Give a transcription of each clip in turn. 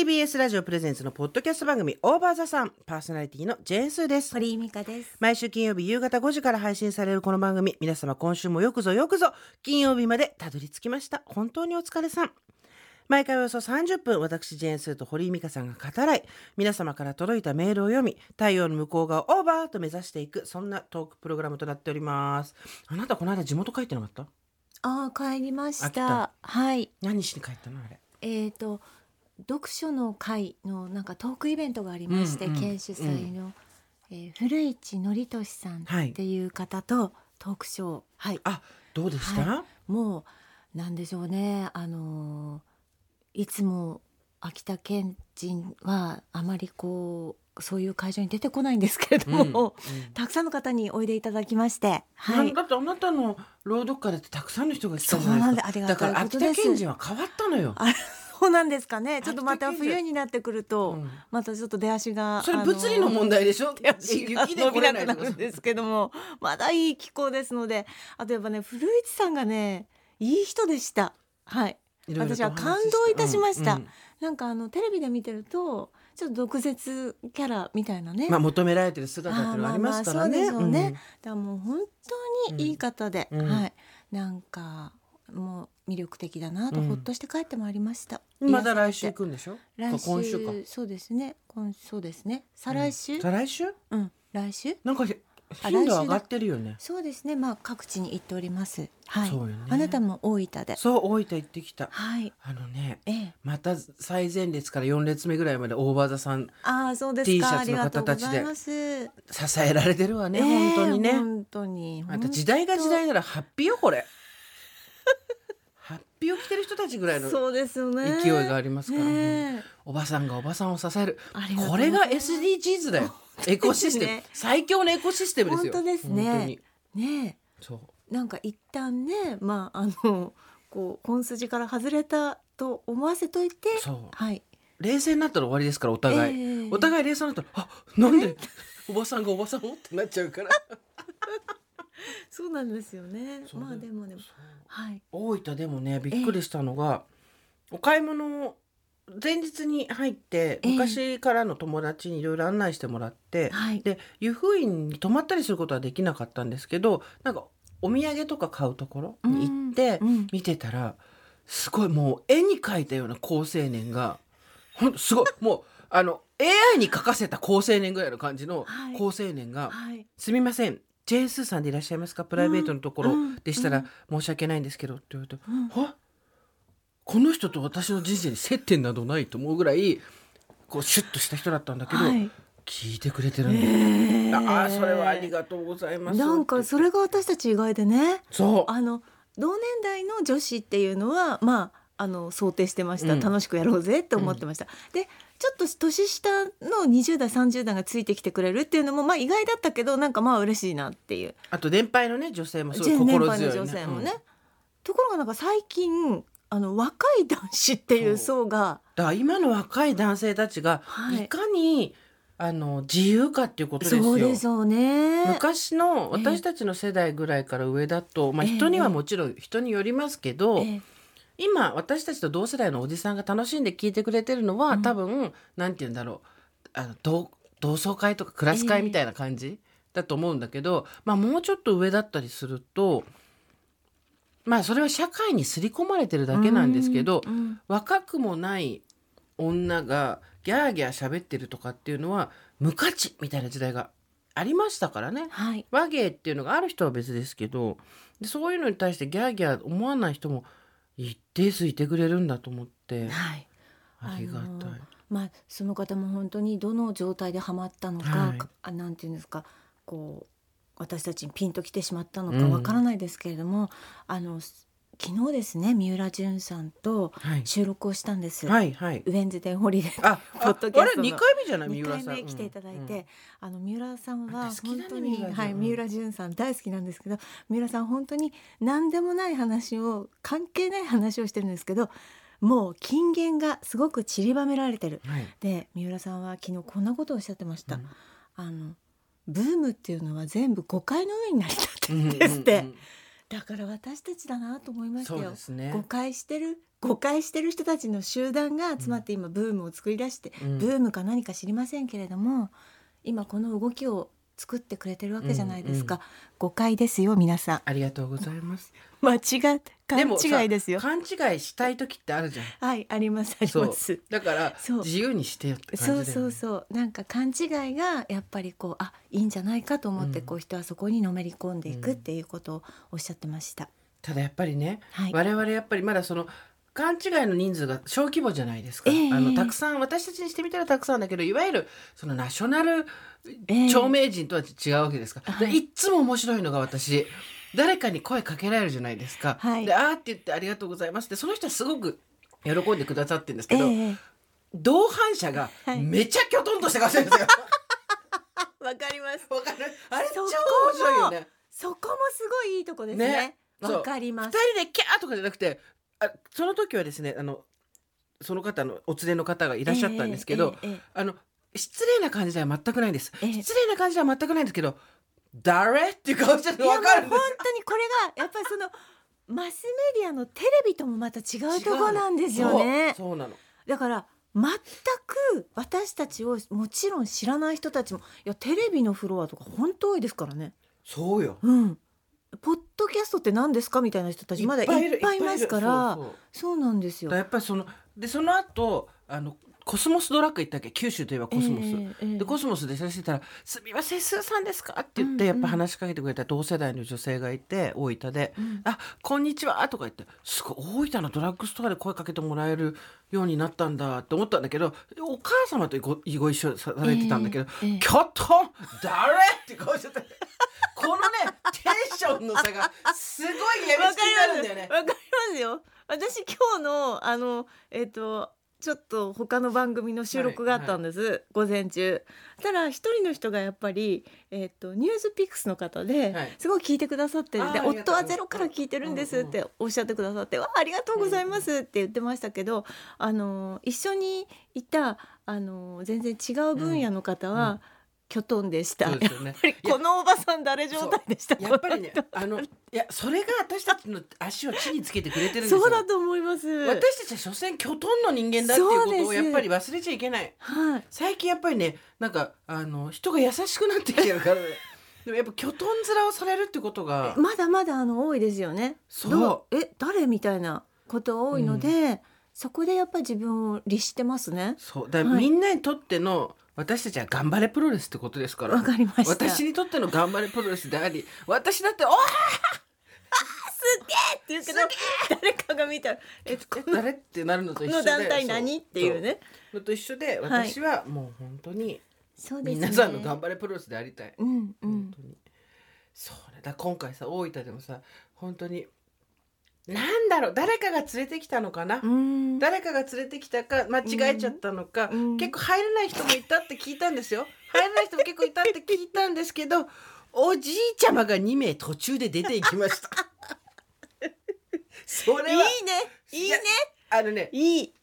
TBS ラジオプレゼンツのポッドキャスト番組オーバーザさん。パーソナリティのジェーンスーです。堀井美香です。毎週金曜日夕方5時から配信されるこの番組。皆様今週もよくぞよくぞ金曜日までたどり着きました。本当にお疲れさん。毎回およそ30分私ジェーンスーと堀井美香さんが語らい皆様から届いたメールを読み太陽の向こう側オーバーと目指していくそんなトークプログラムとなっております。あなたこの間地元帰ってなかった？あー帰りました。はい。何しに帰ったのあれ？えっ、と読書の会のなんかトークイベントがありまして、うんうん県主催の、えー古市憲寿さんはいっていう方とトークショー。はい、あどうでした、はもうなんでしょうね。あのーいつも秋田県人はあまりこうそういう会場に出てこないんですけれども、うんうん。たくさんの方においでいただきまして、はい、だってあなたの朗読会だってたくさんの人が来たじそうなんゃないです。ありがたいだから秋田県人は変わったのようなんですかね。ちょっとまた冬になってくると、うん。またちょっと出足がそれ物理の問題でしょ？手足が雪で伸び来れなくなるんですけどもまだいい気候ですのであとやっぱね古市さんがねいい人でした。はい。私は感動いたしました、うんうん。なんかあのテレビで見てるとちょっと毒舌キャラみたいなね、まあ求められてる姿っていうのがありますからね。あーまあまあそうでしょうねだからもう本当にいい方で、うん。はい。なんかもう魅力的だなとうん。ほっとして帰ってまいりました、うんまだ来週行くんでしょ？来週今週か。そうですね。今そうですね。再来週？再来週？うん、来週？なんかあ頻度上がってるよね。そうですね。まあ各地に行っております。はい、そうよね。あなたも大分で。そう大分行ってきた。はい。あのね。ええ。また最前列から4列目ぐらいまでオーバーザさんああそうです T シかャツのありがとう方たちでございます。支えられてるわね、ええ本当にね。本当に。あと時代が時代ならハッピーよこれ。ハッピを着てる人たちぐらいの勢いがありますから、ねえおばさんがおばさんを支えるこれが SDGs だよエコシステム、ね最強のエコシステムですよ本当ですねねそうなんか一旦ねまああのこう本筋から外れたと思わせといてそうはい冷静になったら終わりですからお互い、ええお互い冷静になったらあなんでおばさんがおばさんをってなっちゃうから そうなんですよね。まあでもでもはい。大分でもねびっくりしたのが、お買い物を前日に入ってええ。昔からの友達にいろいろ案内してもらって、はい。で湯布院に泊まったりすることはできなかったんですけどなんかお土産とか買うところに行ってうんうん。見てたらすごいもう絵に描いたような好青年がほんとすごいもうあの AI に描かせた好青年ぐらいの感じのはい。好青年がはい「すみませんジェーンスーさんでいらっしゃいますか？プライベートのところうん。でしたらうん。申し訳ないんですけど」って言われてうん「は？この人と私の人生に接点などない」と思うぐらいこうシュッとした人だったんだけど、はい。聞いてくれてるんだよ。えああそれはありがとうございます。なんかそれが私たち意外でね。そう。あの同年代の女子っていうのはまああの想定してました、うん。楽しくやろうぜって思ってました、でちょっと年下の20代30代がついてきてくれるっていうのもまあ意外だったけどなんかまあ嬉しいなっていう。あと年配のね女性もすごい年心配の強い、ね、女性もね、ところがなんか最近あの若い男子っていう層がだから今の若い男性たちがはい。いかに、あの自由かっていうことですよ。そうでしょうね。昔の私たちの世代ぐらいから上だと、まあ、ええ人にはもちろん人によりますけど、ええ今私たちと同世代のおじさんが楽しんで聞いてくれてるのは、うん。多分なんて言うんだろう。あの同同窓会とかクラス会みたいな感じ、だと思うんだけど、まあ、もうちょっと上だったりするとまあそれは社会に刷り込まれてるだけなんですけど、うん。若くもない女がギャーギャー喋ってるとかっていうのは無価値みたいな時代がありましたからね。はい。和芸っていうのがある人は別ですけどでそういうのに対してギャーギャー思わない人も一定数いてくれるんだと思って。はい。ありがたい。まあその方も本当にどの状態でハマったのか、はい。かあなんていうんですかこう私たちにピンときてしまったのかうん。わからないですけれども、あの昨日ですね三浦淳さんとはい。収録をしたんです、はいはい。ウェンズデンホリデー。あポッドキャストの。あれ二回目じゃない？三浦さん。目来ていただいて、うんあの三浦さんは本当に三浦淳はい三浦淳さん大好きなんですけど三浦さん本当に何でもない話を関係ない話をしてるんですけどもう金言がすごく散りばめられてる。はい。で三浦さんは昨日こんなことをおっしゃってました。うん。あのブームっていうのは全部誤解の上に成り立ってるんですって、うんうん。うんだから私たちだなと思いましたよ。ね誤解してる誤解してる人たちの集団が集まって今ブームを作り出して、うんブームか何か知りませんけれども今この動きを作ってくれてるわけじゃないですか、うん誤解ですよ皆さん。ありがとうございます。間違って勘違いですよ。勘違いしたい時ってあるじゃん。はいありますあります。だから自由にしてよってそうそうそう。なんか勘違いがやっぱりこうあいいんじゃないかと思ってうん。こう人はそこにのめり込んでいくっていうことをおっしゃってました、ただやっぱりね、はい。我々やっぱりまだその勘違いの人数が小規模じゃないですか、ええ。あのたくさん私たちにしてみたらたくさんだけどいわゆるそのナショナルええ著名人とは違うわけですか。ら、はい。でいっつも面白いのが私。誰かに声かけられるじゃないですか。はい。で「あー」って言って「ありがとうございます」ってその人はすごく喜んでくださってるんですけど、ええ。同伴者がはい。めちゃきょとんとして顔してるんですよ。わかります。わかる？あれ超面白いよね。そこもすごいいいとこですね。わかります。二人でキャーとかじゃなくてあその時はですねあのその方のお連れの方がいらっしゃったんですけど、えええええあの失礼な感じでは全くないんです、ええ。失礼な感じでは全くないんですけど誰？っていう顔してるの分かるんです。もう本当にこれがやっぱりそのマスメディアのテレビともまた違うところなんですよね。そうそうなの。だから全く私たちをもちろん知らない人たちもいやテレビのフロアとか本当多いですからね。そうよ。うんポッドキャストって何ですか？みたいな人たちまだいっぱいいますから。そうなんですよ。やっぱりそのでその後あのコスモスドラッグ行ったっけ？九州といえばコスモス、ええええでコスモスで写真してたら「すみませんスーさんですか?」って言ってうんやっぱ話しかけてくれた同世代の女性がいて大分でうん「あこんにちは」とか言ってすごい大分のドラッグストアで声かけてもらえるようになったんだって思ったんだけどお母様とごご一緒されてたんだけどええええ「キョトン誰?」って顔しててこのねテンションの差がすごいやみつきになるんだよね。わかりますよ。私今日のあのえっ、とちょっと他の番組の収録があったんです、午前中。たら一人の人がやっぱりえっ、とニュースピックスの方で、はい。すごい聞いてくださってる。で夫はゼロから聞いてるんですっておっしゃってくださって、わあありがとうございますって言ってましたけど、あの一緒にいたあの全然違う分野の方は、うんうんきょとんでした。ねやっぱりこのおばさん誰状態でした？やっぱりねあのいやそれが私たちの足を地につけてくれてるんですよ。そうだと思います。私たちは所詮キョトンの人間だっていうことをやっぱり忘れちゃいけないはい。最近やっぱりねなんかあの人が優しくなってきてるからね でもやっぱキョトン面をされるってことがまだまだあの多いですよね。そうどえ誰みたいなこと多いので、そこでやっぱり自分を律してますね。そうだはいみんなにとっての私たちは頑張れプロレスってことですからわかりました。私にとっての頑張れプロレスであり私だって「おーって言うけど誰かが見たらええ誰?」ってなるのと一緒ので団体何？そっていうね。のと一緒ではい私はもう本当にそうですね。皆さんの頑張れプロレスでありたい。うんうん。本当にそうねだ今回さ大分でもさ本当になんだろう誰かが連れてきたのかな、うん。誰かが連れてきたか間違えちゃったのか、うん。結構入れない人もいたって聞いたんですよ。入れない人も結構いたって聞いたんですけど おじいちゃまが2名途中で出ていきました。それはいいね。いいね。あのねいい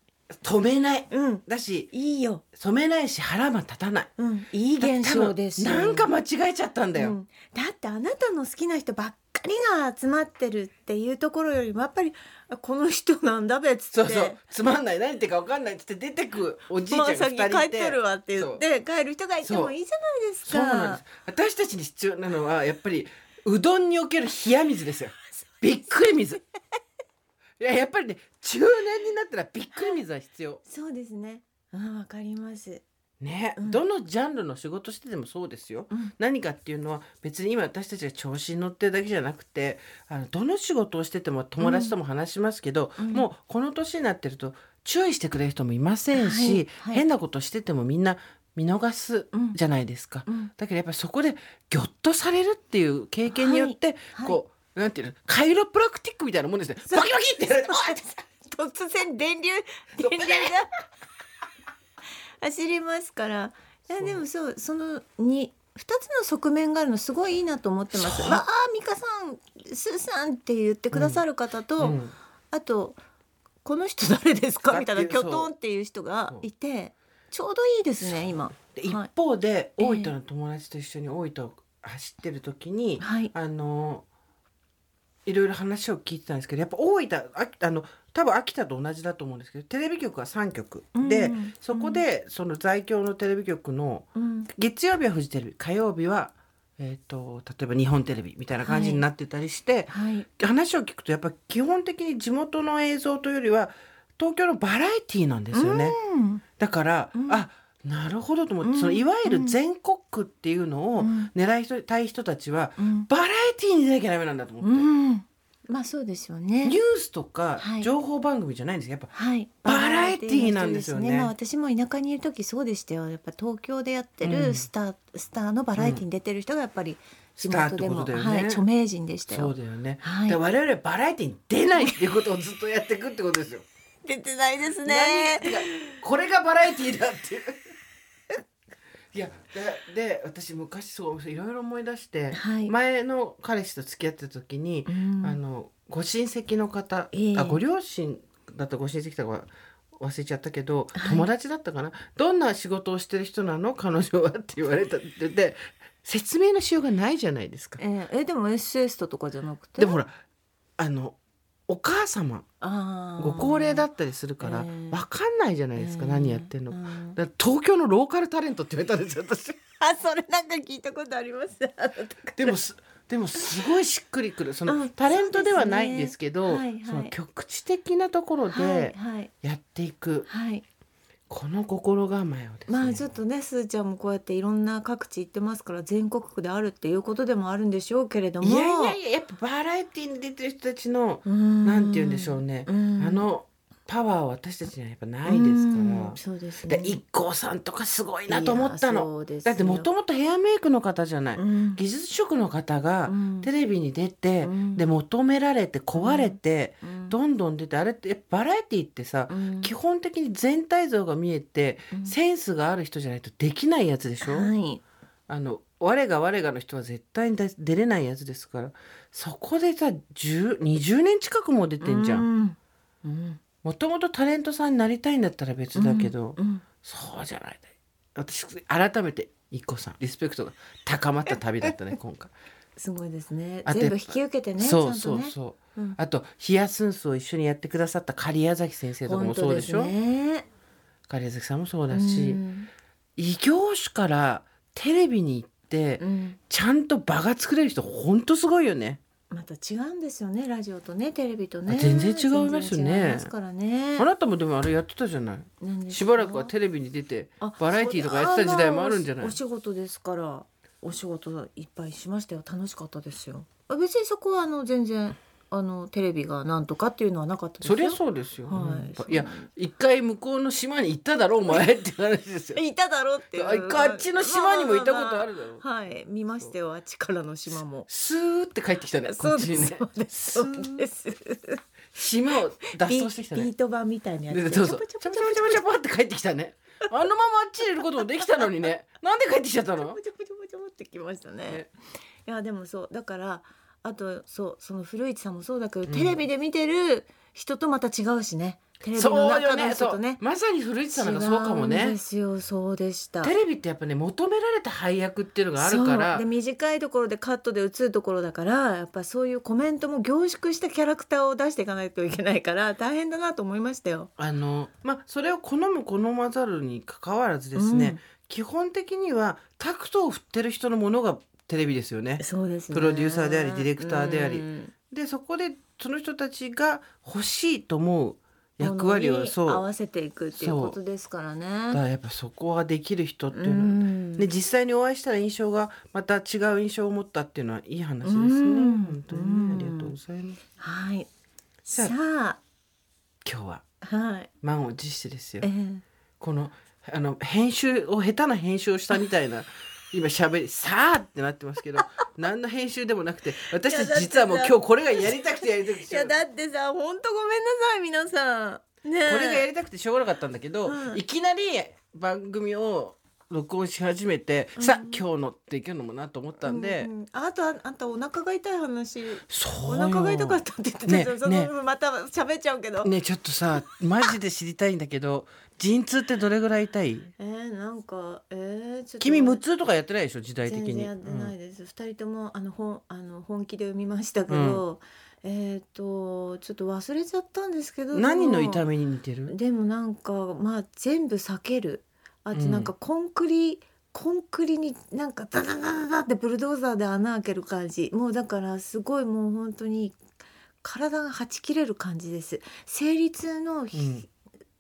止めない。うん。だしいいよ。止めないし腹も立たない。うん。いい現象ですなんか間違えちゃったんだよ、うん。だってあなたの好きな人ばっかりが集まってるっていうところよりもやっぱりあこの人なんだべっつって。そうそう。つまんない。何言ってるか分かんないっつって出てくおじいちゃんがまあ先2人いて帰っとるわって言って帰る人がいてもいいじゃないですか。そう。なんです。私たちに必要なのはやっぱりうどんにおける冷や水ですよ。びっくり水。いややっぱりね中年になったらびっくり水は必要。そうですね。あわかります。ね、うん。どのジャンルの仕事しててもそうですよ、うん。何かっていうのは別に今私たちが調子に乗ってるだけじゃなくてあのどの仕事をしてても友達とも話しますけど、うん。もうこの年になってると注意してくれる人もいませんし、はい。はい。変なことしててもみんな見逃すうんじゃないですか。うん。だけどやっぱりそこでギョッとされるっていう経験によって、はい。こうなんていうのカイロプラクティックみたいなもんですね。バキバキってやられて突然電流電流が 走りますから。いやでもそうそのに二つの側面があるのすごいいいなと思ってます。そう。わあ美香さんスーさんって言ってくださる方と、うん。あとこの人誰ですか？だみたいなっていう。キョトンっていう人がいてちょうどいいですね今。で一はい。方で、ええ大分の友達と一緒に大分を走ってる時に、はい。あのいろいろ話を聞いてたんですけどやっぱ大分ああの多分秋田と同じだと思うんですけどテレビ局は3局。で、うん。そこでその在京のテレビ局のうん。月曜日はフジテレビ火曜日は、えー、と例えば日本テレビみたいな感じになってたりして、はい。話を聞くとやっぱ基本的に地元の映像というよりは東京のバラエティーなんですよね。うん。だから、うん。あなるほどと思って、うん。そのいわゆる全国区っていうのをうん。狙い人たい人たちは、うん。バラエティーに出なきゃダメなんだと思って、うんまあそうですよね。ニュースとかはい。情報番組じゃないんですよ。やっぱはい、バラエティーなんですよね。まあ、私も田舎にいる時そうでしたよ。やっぱ東京でやってうん。るスター、スターのバラエティーに出てる人がやっぱり地元でも、スターってことだよね。はい、著名人でしたそうよだよね、はい。で我々はバラエティーに出ないっていうことをずっとやっていくってことですよ。出てないです何がこれがバラエティーだっていう。いやでで私昔そういろいろ思い出して、はい。前の彼氏と付き合ってた時に、うん。あのご親戚の方、ええ。あご両親だったご親戚とかは忘れちゃったけど、はい。友達だったかな？どんな仕事をしてる人なの？彼女はって言われたって言って説明のしようがないじゃないですか。えーえでもエッセイストとかじゃなくて？でもほらあのお母様ご高齢だったりするからええわかんないじゃないですか、えー何やってんの、うん。東京のローカルタレントって言われたんですよ私。あそれなんか聞いたことあります？でもすでもすごいしっくりくる。そのあタレントではないんですけどそうですねはいはい。その局地的なところはいではい。やっていく、はいこの心構えをですね、まあちょっとねすーちゃんもこうやっていろんな各地行ってますから全国区であるっていうことでもあるんでしょうけれども。いやいやいややっぱバラエティーに出てる人たちのななんて言うんでしょうね、あのパワーは私たちにはやっぱないですから。そうですね。で一 k さんとかすごいなと思ったの。だってもともとヘアメイクの方じゃない、うん。技術職の方がうん。テレビに出て、うん。で求められて壊れて、うん。どんどん出てあれってバラエティーってさ、うん。基本的に全体像が見えて、うん。センスがある人じゃないとできないやつでしょ、はい。あの我が我がの人は絶対に出出れないやつですから。そこでさ10 20年近くも出てんじゃん。うん。うんもともとタレントさんになりたいんだったら別だけど、うんそうじゃない。私改めて一個さんリスペクトが高まった旅だったね 今回。すごいですね。全部引き受けてねそうそうそう。うん。あと「ヒヤスンス」を一緒にやってくださった狩矢崎先生とかもそうでしょ？本当すね。狩矢崎さんもそうだし、うん。異業種からテレビに行って、うん。ちゃんと場が作れる人ほんとすごいよね。また違うんですよねラジオとねテレビとね。あ全然違いますよね。全然違いますからね。あなたもでもあれやってたじゃない。しばらくはテレビに出てあバラエティーとかやってた時代もあるんじゃない？お仕事ですからお仕事いっぱいしましたよ。楽しかったですよ。あ別にそこはあの全然あのテレビがなんとかっていうのはなかったですよ。そりゃそうですよ、はい。うん。いや一回向こうの島に行っただろお前って話ですよ。いただろうっていう。一回あっちの島にも行ったことあるだろまあまあまあはい。見ましたよあっちからの島も。スーって帰ってきたねこっちにね。すそうです。島を脱ビ走してきたね。ビート板みたいなやつで。で。そうそうチャポチャポチャポチャポチャポチャポって帰ってきたねあのままあっちにいることもできたのにねなんで帰ってきちゃったのポチャポチャポチャポってきましたねねいやでもそうだからあとそうその古市さんもそうだけど、ん。テレビで見てる人とまた違うしね。テレビの中の人とね。まさに古市さんなんかそうかも違うんねですよ。そうでした。テレビってやっぱね求められた配役っていうのがあるから。そう。で短いところでカットで映るところだからやっぱそういうコメントも凝縮したキャラクターを出していかないといけないから大変だなと思いましたよ。あのまあそれを好む好まざるにかかわらずですね、うん。基本的にはタクトを振ってる人のものがテレビですよね。そうですねプロデューサーでありディレクターでありうんでそこでその人たちが欲しいと思う役割をそう合わせていくっていうことですからだかね。らやっぱそこはできる人っていううのは、んで実際にお会いしたら印象がまた違う印象を持ったっていうのはいい話ですね。うん本当にねありがとうございます。はい。さあさあ、今日ははい。満を持してですよえ。ーこのあの編集を下手な編集をしたみたいな今喋りさあってなってますけど 何の編集でもなくて私たち実はもう今日これがやりたくてやりたくていやだってさほんとごめんなさい皆さん。ねえ。これがやりたくてしょうがなかったんだけど、うん。いきなり番組を録音し始めて、さあ今日のっていけるのもなと思ったんで、うんうんあとああんたお腹が痛い話。そうよ。お腹が痛かったって言ってたねそねのまた喋っちゃうけど、ねちょっとさマジで知りたいんだけど陣痛ってどれぐらい痛い？えー、なんかえー、ちょっと。君無痛とかやってないでしょ時代的に。全然やってないです、二人ともあの本あの本気で読みましたけど、えっ、とちょっと忘れちゃったんですけどうん何の痛みみに似てる？でもなんかまあ全部避ける。あとなんかコンクリ、コンクリになんかダダダダダってブルドーザーで穴開ける感じ。もうだからすごいもう本当に体がはち切れる感じです。生理痛のひ、うん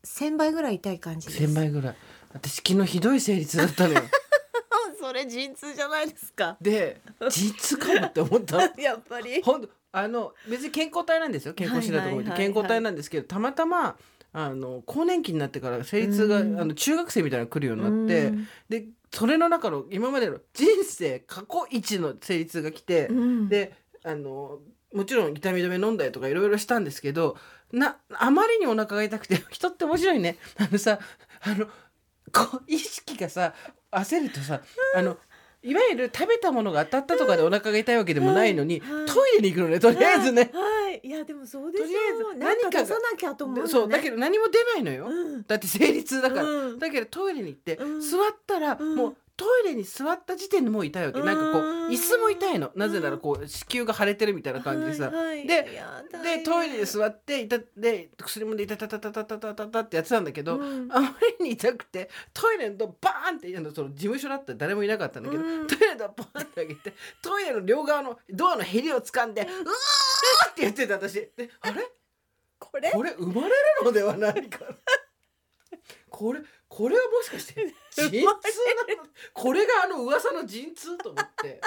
1000倍ぐらい痛い感じです。1000倍ぐらい。私昨日ひどい生理痛だったのよ。それ陣痛じゃないですか。で陣痛かもって思った。の やっぱり。ほんとあの別に健康体なんですよ。健康診断とかもはいはい健康体なんですけどたまたまあの更年期になってから生理痛があうん。の中学生みたいなの来るようになってうん。でそれの中の今までの人生過去一の生理痛が来てうん。であのもちろん痛み止め飲んだりとかいろいろしたんですけどなあまりにお腹が痛くて 人って面白いね。あのさあのこう意識がさ焦るとさあのいわゆる食べたものが当たったとかでお腹が痛いわけでもないのに、はい。トイレに行くのねとりあえずね。はい、い。やでもそうですとりあえずよ。何か出さなきゃと思う、ね。そうだけど何も出ないのよ、うん。だって生理痛だから、うん。だけどトイレに行って、うん。座ったら、うん。もうトイレに座った時点でもう痛いわけ、なんかこううん。椅子も痛いの。なぜならこう子宮が腫れてるみたいな感じでさ、はい。はいででトイレで座っていたで薬もんでいたたたたたたたたたってやってたんだけど、うん。あまりに痛くてトイレのバーンってあのその事務所だったら誰もいなかったんだけど、うん。トイレのバーンって開けてトイレの両側のドアのへりを掴んで「うわー!」って言ってた私。であれ？これ？これ生まれるのではないかな。これこれはもしかして陣痛なのこれがあの噂の陣痛と思って。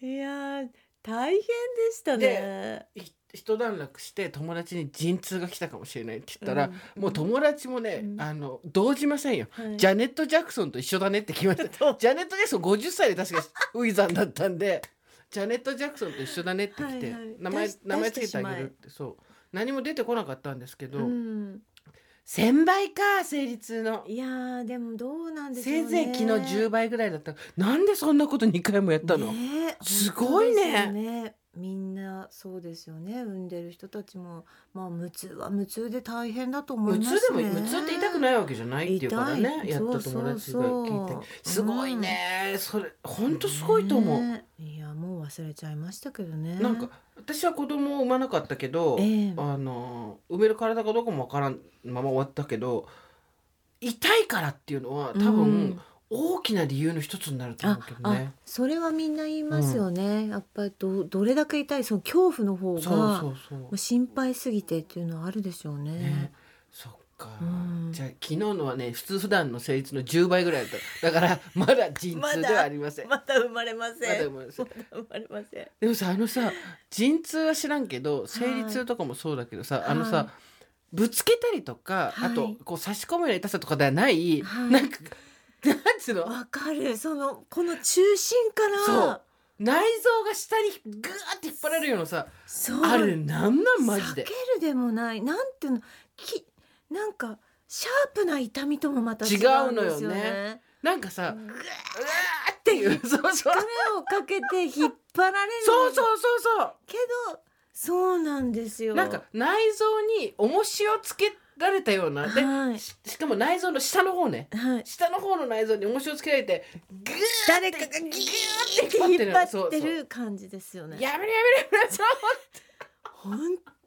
いや大変でしたね。い一段落して友達に陣痛が来たかもしれないって言ったら、うん。もう友達もね、うん。あの動じませんよ、はい。ジャネット・ジャクソンと一緒だねって決まった ジャネット・ジャクソン50歳で確かウィザンだったんでジャネット・ジャクソンと一緒だねって来て、はいはい。名前名前つけてあげるってそう。何も出てこなかったんですけど、うん、1000倍か生理痛の。いやーでもどうなんでしょせいうね。ぜい昨日10倍ぐらいだった。なんでそんなこと2回もやったの、ねえすごいね。本当ですよね。みんなそうですよね。産んでる人たちも。まあ無痛は無痛で大変だと思い無ますね。痛でも無痛って痛くないわけじゃないっていうからね。痛いやった友達が聞いて。そうそうそうすごいね、それ本当すごいと思う、ねい忘れちゃいましたけどね。なんか私は子供を産まなかったけど、ええあの産める体かどうかもわからんまま終わったけど痛いからっていうのは多分、うん大きな理由の一つになると思うけどあね。それはみんな言いますよね、やっぱりどどれだけ痛いその恐怖の方がそうそうそう心配すぎてっていうのはあるでしょうね。ね、か、うん。じゃあ昨日のはね普通普段の成立の10倍ぐらいだった。だからまだ陣痛ではありません、まだ生まれません。まだ生まれません。でもさあのさ陣痛は知らんけど生理痛とかもそうだけどさ、あのはいさぶつけたりとか、はい。あとこう差し込むような痛さとかではない、はい。なんかなんつうの？わかる。そのこの中心から。そう。内臓が下にグーって引っ張られるようなさあれなんなんマジで。避けるでもない。なんていうの？きなんかシャープな痛みともまた違うんですよね。なんかさうわーっていう そうそう。力をかけて引っ張られる。そうそうそうそう。けどそうなんですよ。なんか内臓に重しをつけられたような。で、はい。ししかも内臓の下の方ね。はい。下の方の内臓に重しをつけられてグー誰かがギューって引っ張ってる。感じですよね。やめろやめろやめろ。本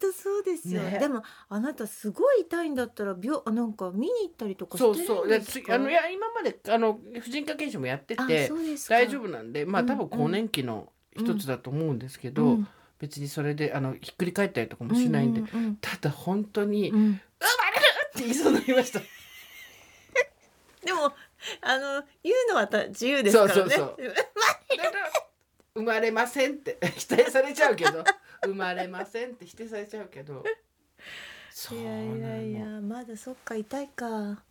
当そうですよ、ね。でもあなたすごい痛いんだったら病あなんか見に行ったりとかしてそうるそう。でつんですかあのいや今まであの婦人科検診もやってあてそうですか。大丈夫なんでまあうん多分更年期の一つだと思うんですけど、うん。別にそれであのひっくり返ったりとかもしないんで、ううんただ本当に、うん。うん生まれるって言いそうになりました。でもあの言うのはた自由ですからね。そうそうそう。生まれませんって 否定されちゃうけど生まれませんって否定されちゃうけど。そ ういやいやいやまだそっか痛いか。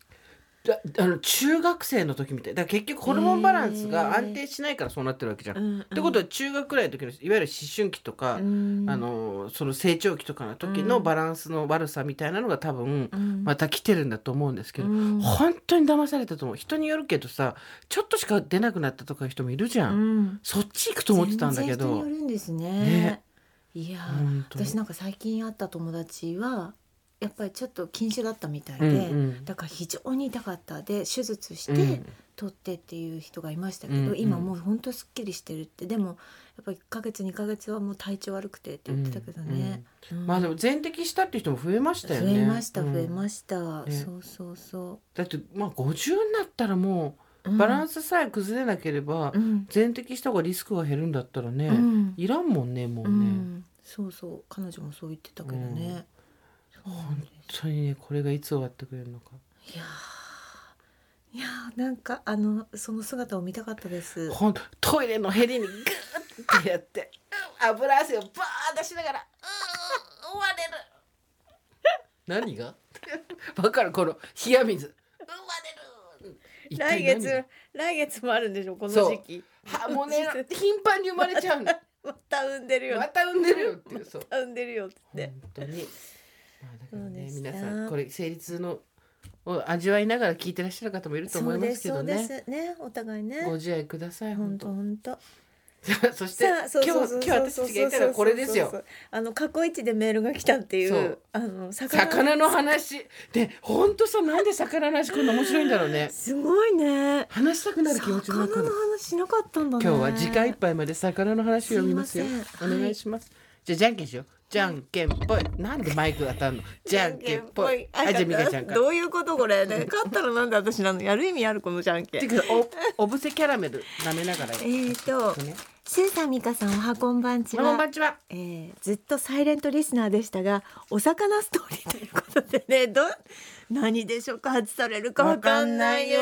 だあの中学生の時みたい。だから結局ホルモンバランスが安定しないからそうなってるわけじゃん。うんってことは中学くらいの時のいわゆる思春期とか、うん。あのその成長期とかの時のバランスの悪さみたいなのが多分うん。また来てるんだと思うんですけど、うん。本当に騙されたと思う人によるけどさちょっとしか出なくなったとかいう人もいるじゃん、うん。そっち行くと思ってたんだけど。人によるんですね。ねいや私なんか最近会った友達はやっぱりちょっと禁酒だったみたいで、うんうん。だから非常に痛かったで手術して、うん。取ってっていう人がいましたけど、うんうん。今もうほんとすっきりしてるって。でもやっぱり1ヶ月2ヶ月はもう体調悪くてって言ってたけどね、うん。まあでも全摘したっていう人も増えましたよ増ね。えましたうん増えました、ね。そうそうそだってまあ50になったらもう、うバランスさえ崩れなければ、うん。全摘した方がリスクが減るんだったらね、うん。いらんもんねもううね、ん。そうそう。彼女もそう言ってたけどね、本当にねこれがいつ終わってくれるのか。いやー。いやーなんかあのその姿を見たかったです。ほんとトイレのヘリにグーってやってうん。油汗をバー出しながらうん割れる。何が？わかる？この冷や水。うん。割れる一体何？が来月もあるんでしょこそう時期。はもうね 頻繁に生まれちゃうのまた産んでるよ。また産んでるよっていうそう産んでるよって。本当に、まあ、だからね皆さんこれ生理痛のを味わいながら聞いてらっしゃる方もいると思いますけどそうねですねお互いね。ご自愛ください本当本当。そして今日今日私たちが言ったのはこれですよ。あの過去一でメールが来たっていそう。うあの魚魚の話。で本当さなんで魚の話こんな面白いんだろうね。すごいね。話したくなる気持ち魚のる話しなかったんだね。今日は時間いっぱいまで魚の話を読みますよ。すおん。願いします、じゃあじゃんけんしよう。じゃんけんぽい。なんでマイクが当たるの？じゃんけんぽい。あじゃあミカちゃんから。どういうことこれ？ね勝ったらなんで私なの？やる意味あるこのじゃんけん。おおぶせキャラメル舐めながらえーとねスーさんみかさんおはこんばんちこんはばんちは。えーずっとサイレントリスナーでしたがお魚ストーリーということでねど何で触発されるかわかんないよ。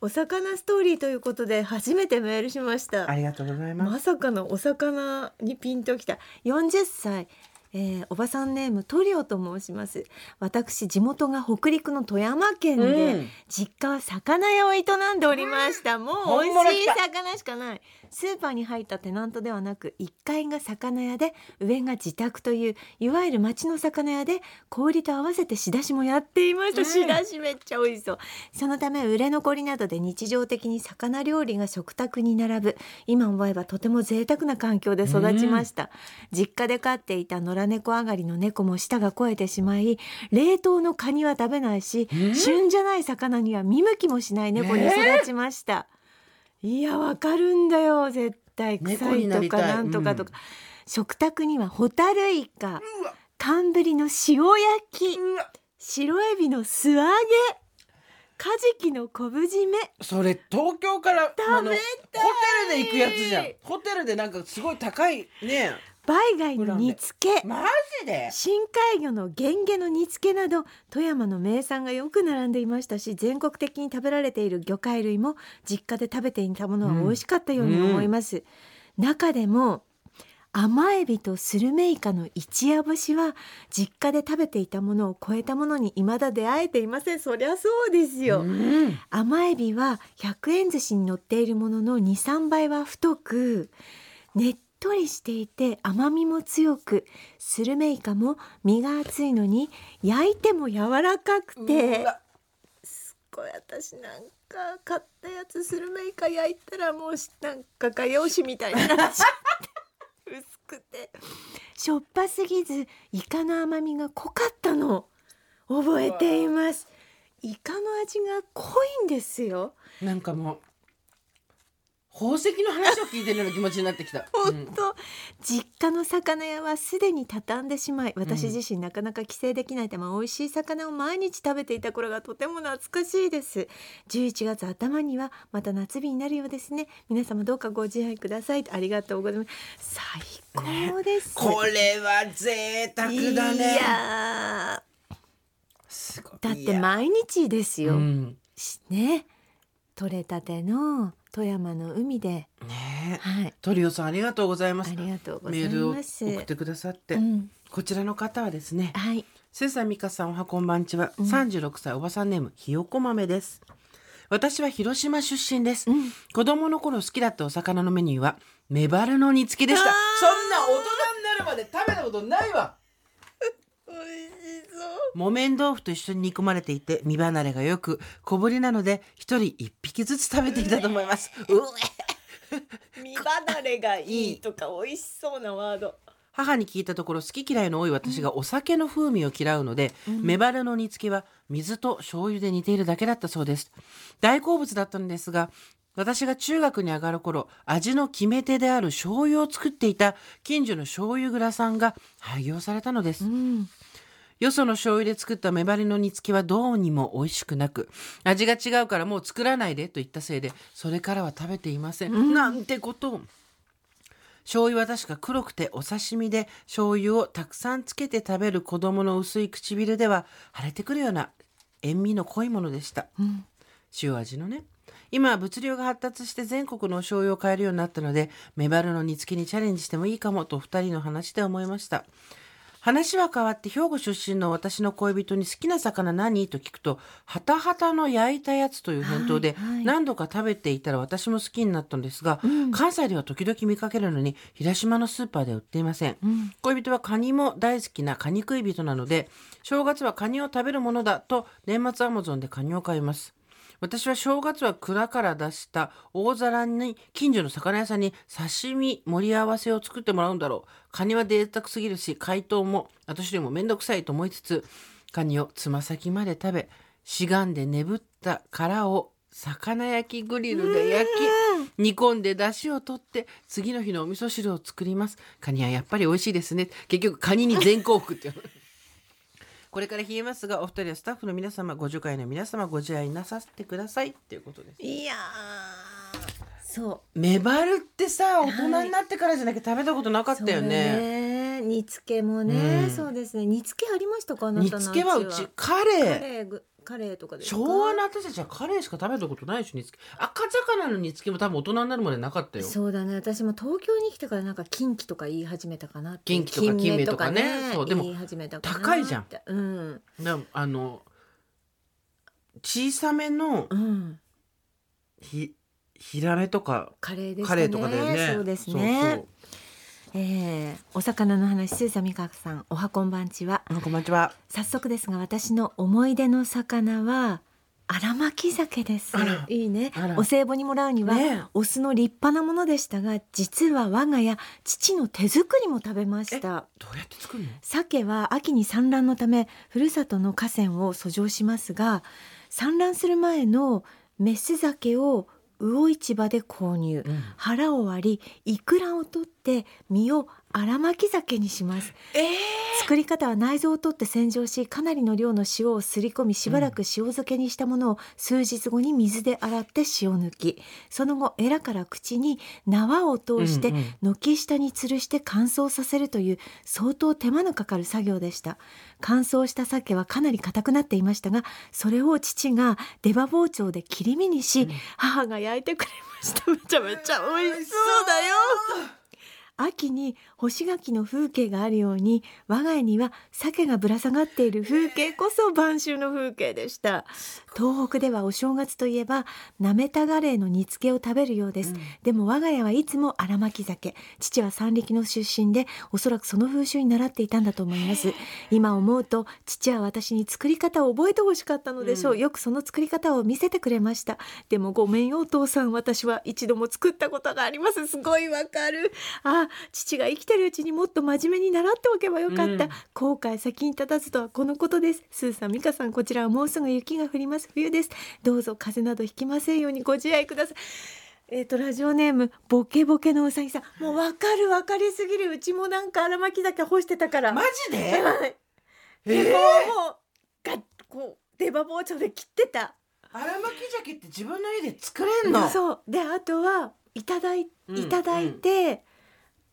お魚ストーリーということで初めてメールしました。ありがとうございます。まさかのお魚にピンときた。40歳、えーおばさんネームトリオと申します。私地元が北陸の富山県で、うん。実家は魚屋を営んでおりました、もう美味しい魚しかないスーパーに入ったテナントではなく1階が魚屋で上が自宅といういわゆる町の魚屋で小売りと合わせて仕出しもやっていました、うん。仕出しめっちゃ美味しそう。そのため売れ残りなどで日常的に魚料理が食卓に並ぶ。今思えばとても贅沢な環境で育ちました、実家で飼っていた野良猫上がりの猫も舌が肥えてしまい冷凍のカニは食べないし、うん。旬じゃない魚には見向きもしない猫に育ちました、いやわかるんだよ。絶対。猫臭いとかなんとかとか、うん食卓にはホタルイカ。寒ブリの塩焼き。白エビの素揚げ。カジキの昆布締め。それ東京からあのホべたい。テルで行くやつじゃん。ホテルでなんかすごい高いね売貝の煮付け。マジで？深海魚のゲンゲの煮付けなど富山の名産がよく並んでいましたし全国的に食べられている魚介類も実家で食べていたものは美味しかったように思います、中でも甘エビとスルメイカの一夜干しは実家で食べていたものを超えたものに未だ出会えていません。そりゃそうですよ、うん。甘エビは100円寿司に乗っているものの23倍は太くねっとりしていて甘みも強くスルメイカも身が厚いのに焼いても柔らかくうてわ。すっごい私なんか買ったやつスルメイカ焼いたらもうしなんか画用紙みたいになっちゃって。薄くて。しょっぱすぎずイカの甘みが濃かったの。覚えています。イカの味が濃いんですよ。なんかもう宝石の話を聞いてるような気持ちになってきた。本当、実家の魚屋はすでに畳んでしまい私自身なかなか帰省できない。ため美味しい魚を毎日食べていた頃がとても懐かしいです。11月頭にはまた夏日になるようですね。皆様どうかご自愛ください。ありがとうございます。最高です、これは贅沢だいね。やすごい。ーだって毎日ですよ、うん。しね。取れたての富山の海で。ねえ。はい。トリオさんありがとうございます。ありがとうございメールをます送ってくださって、うん。こちらの方はですねはい。スーさん美香さんおはこんばんちは、36歳おばさんネームひよこ豆です。私は広島出身です、うん。子供の頃好きだったお魚のメニューはメバルの煮付けでした。そんな大人になるまで食べたことないわ木綿豆腐と一緒に煮込まれていて身離れがよく小ぶりなので一人一匹ずつ食べていたと思います。うえ。身離れがいいとか美味しそうなワード。母に聞いたところ好き嫌いの多い私がお酒の風味を嫌うので、メバルの煮付けは水と醤油で煮ているだけだったそうです。大好物だったのですが私が中学に上がる頃味の決め手である醤油を作っていた近所の醤油蔵さんが廃業されたのです、うんよその醤油で作ったメバルの煮付けはどうにも美味しくなく味が違うからもう作らないでと言ったせいでそれからは食べていません、なんてこと。を醤油は確か黒くてお刺身で醤油をたくさんつけて食べる子供の薄い唇では腫れてくるような塩味の濃いものでした、塩味のね。今は物流が発達して全国のお醤油を買えるようになったのでメバルの煮付けにチャレンジしてもいいかもと二人の話で思いました話は変わって兵庫出身の私の恋人に好きな魚何？と聞くとハタハタの焼いたやつという返答で何度か食べていたら私も好きになったのですが、関西では時々見かけるのに広島のスーパーでは売っていません、恋人はカニも大好きなカニ食い人なので正月はカニを食べるものだと年末アマゾンでカニを買います私は正月は蔵から出した大皿に近所の魚屋さんに刺身盛り合わせを作ってもらうんだろう。カニは贅沢すぎるし解凍も私よりも面倒くさいと思いつつカニをつま先まで食べしがんで眠った殻を魚焼きグリルで焼き煮込んで出汁を取って次の日のお味噌汁を作ります。カニはやっぱり美味しいですね。結局カニに全幸福っていうこれから冷えますがお二人はスタッフの皆様ご助会の皆様ご自愛なさってくださいっていうことです。いやー。そメバルってさ大人になってからじゃなきゃ食べたことなかうったよそうねね。煮付けもね、うん。そうですね。煮付けありましたかあな煮たの付けはうちカカレー。レーぐカレーとかで。すか昭和の私たちはカレーしか食べたことないでしょ煮付け。赤魚の煮付けも多分大人になるまでなかったよ。そうだね。私も東京に来てからなんか近畿とか言い始めたかなって。近畿とか金目とかね。そうでも言い始めたかな高いじゃん。うん。なあの小さめのうん。ひヒラメとかカレーですカレーとかだよね。そうですねえーお魚の話スーサミカさんおはこんばんちは。あこんばんちは。早速ですが私の思い出の魚は荒巻鮭です。いいね。お歳暮にもらうには、ねえ。オスの立派なものでしたが実は我が家父の手作りも食べました。どうやって作るの？鮭は秋に産卵のためふるさとの河川を遡上しますが産卵する前のメス鮭を魚市場で購入、うん。腹を割りイクラを取って身を荒巻鮭にします。え作り方は内臓を取って洗浄しかなりの量の塩をすり込みしばらく塩漬けにしたものを数日後に水で洗って塩抜き。その後エラから口に縄を通して軒下に吊るして乾燥させるという相当手間のかかる作業でした。乾燥した鮭はかなり硬くなっていましたがそれを父が出刃包丁で切り身にし、母が焼いてくれました。めちゃめちゃ美味しそうだよ。秋に干し柿の風景があるように我が家には鮭がぶら下がっている風景こそ晩秋の風景でした。東北ではお正月といえばなめたがれの煮付けを食べるようです、でも我が家はいつも荒巻鮭父は三陸の出身でおそらくその風習に習っていたんだと思います。今思うと父は私に作り方を覚えてほしかったのでしょう、よくその作り方を見せてくれました。でもごめんよお父さん。私は一度も作ったことがあります。すごいわかる。あ父が生きてるうちにもっと真面目に習っておけばよかった、うん。後悔先に立たずとはこのことです。スーさん美香さんこちらはもうすぐ雪が降ります。冬です。どうぞ風邪などひきませんようにご自愛ください。えっ、とラジオネームボケボケのうさぎさん。もうわかるわかりすぎる。うちもなんか荒巻だけ干してたから。マジで？はい。えでこうもうガッこう出刃包丁で切ってた。荒巻鮭って自分の家で作れんの？そう。であとはいただいうんいただいて、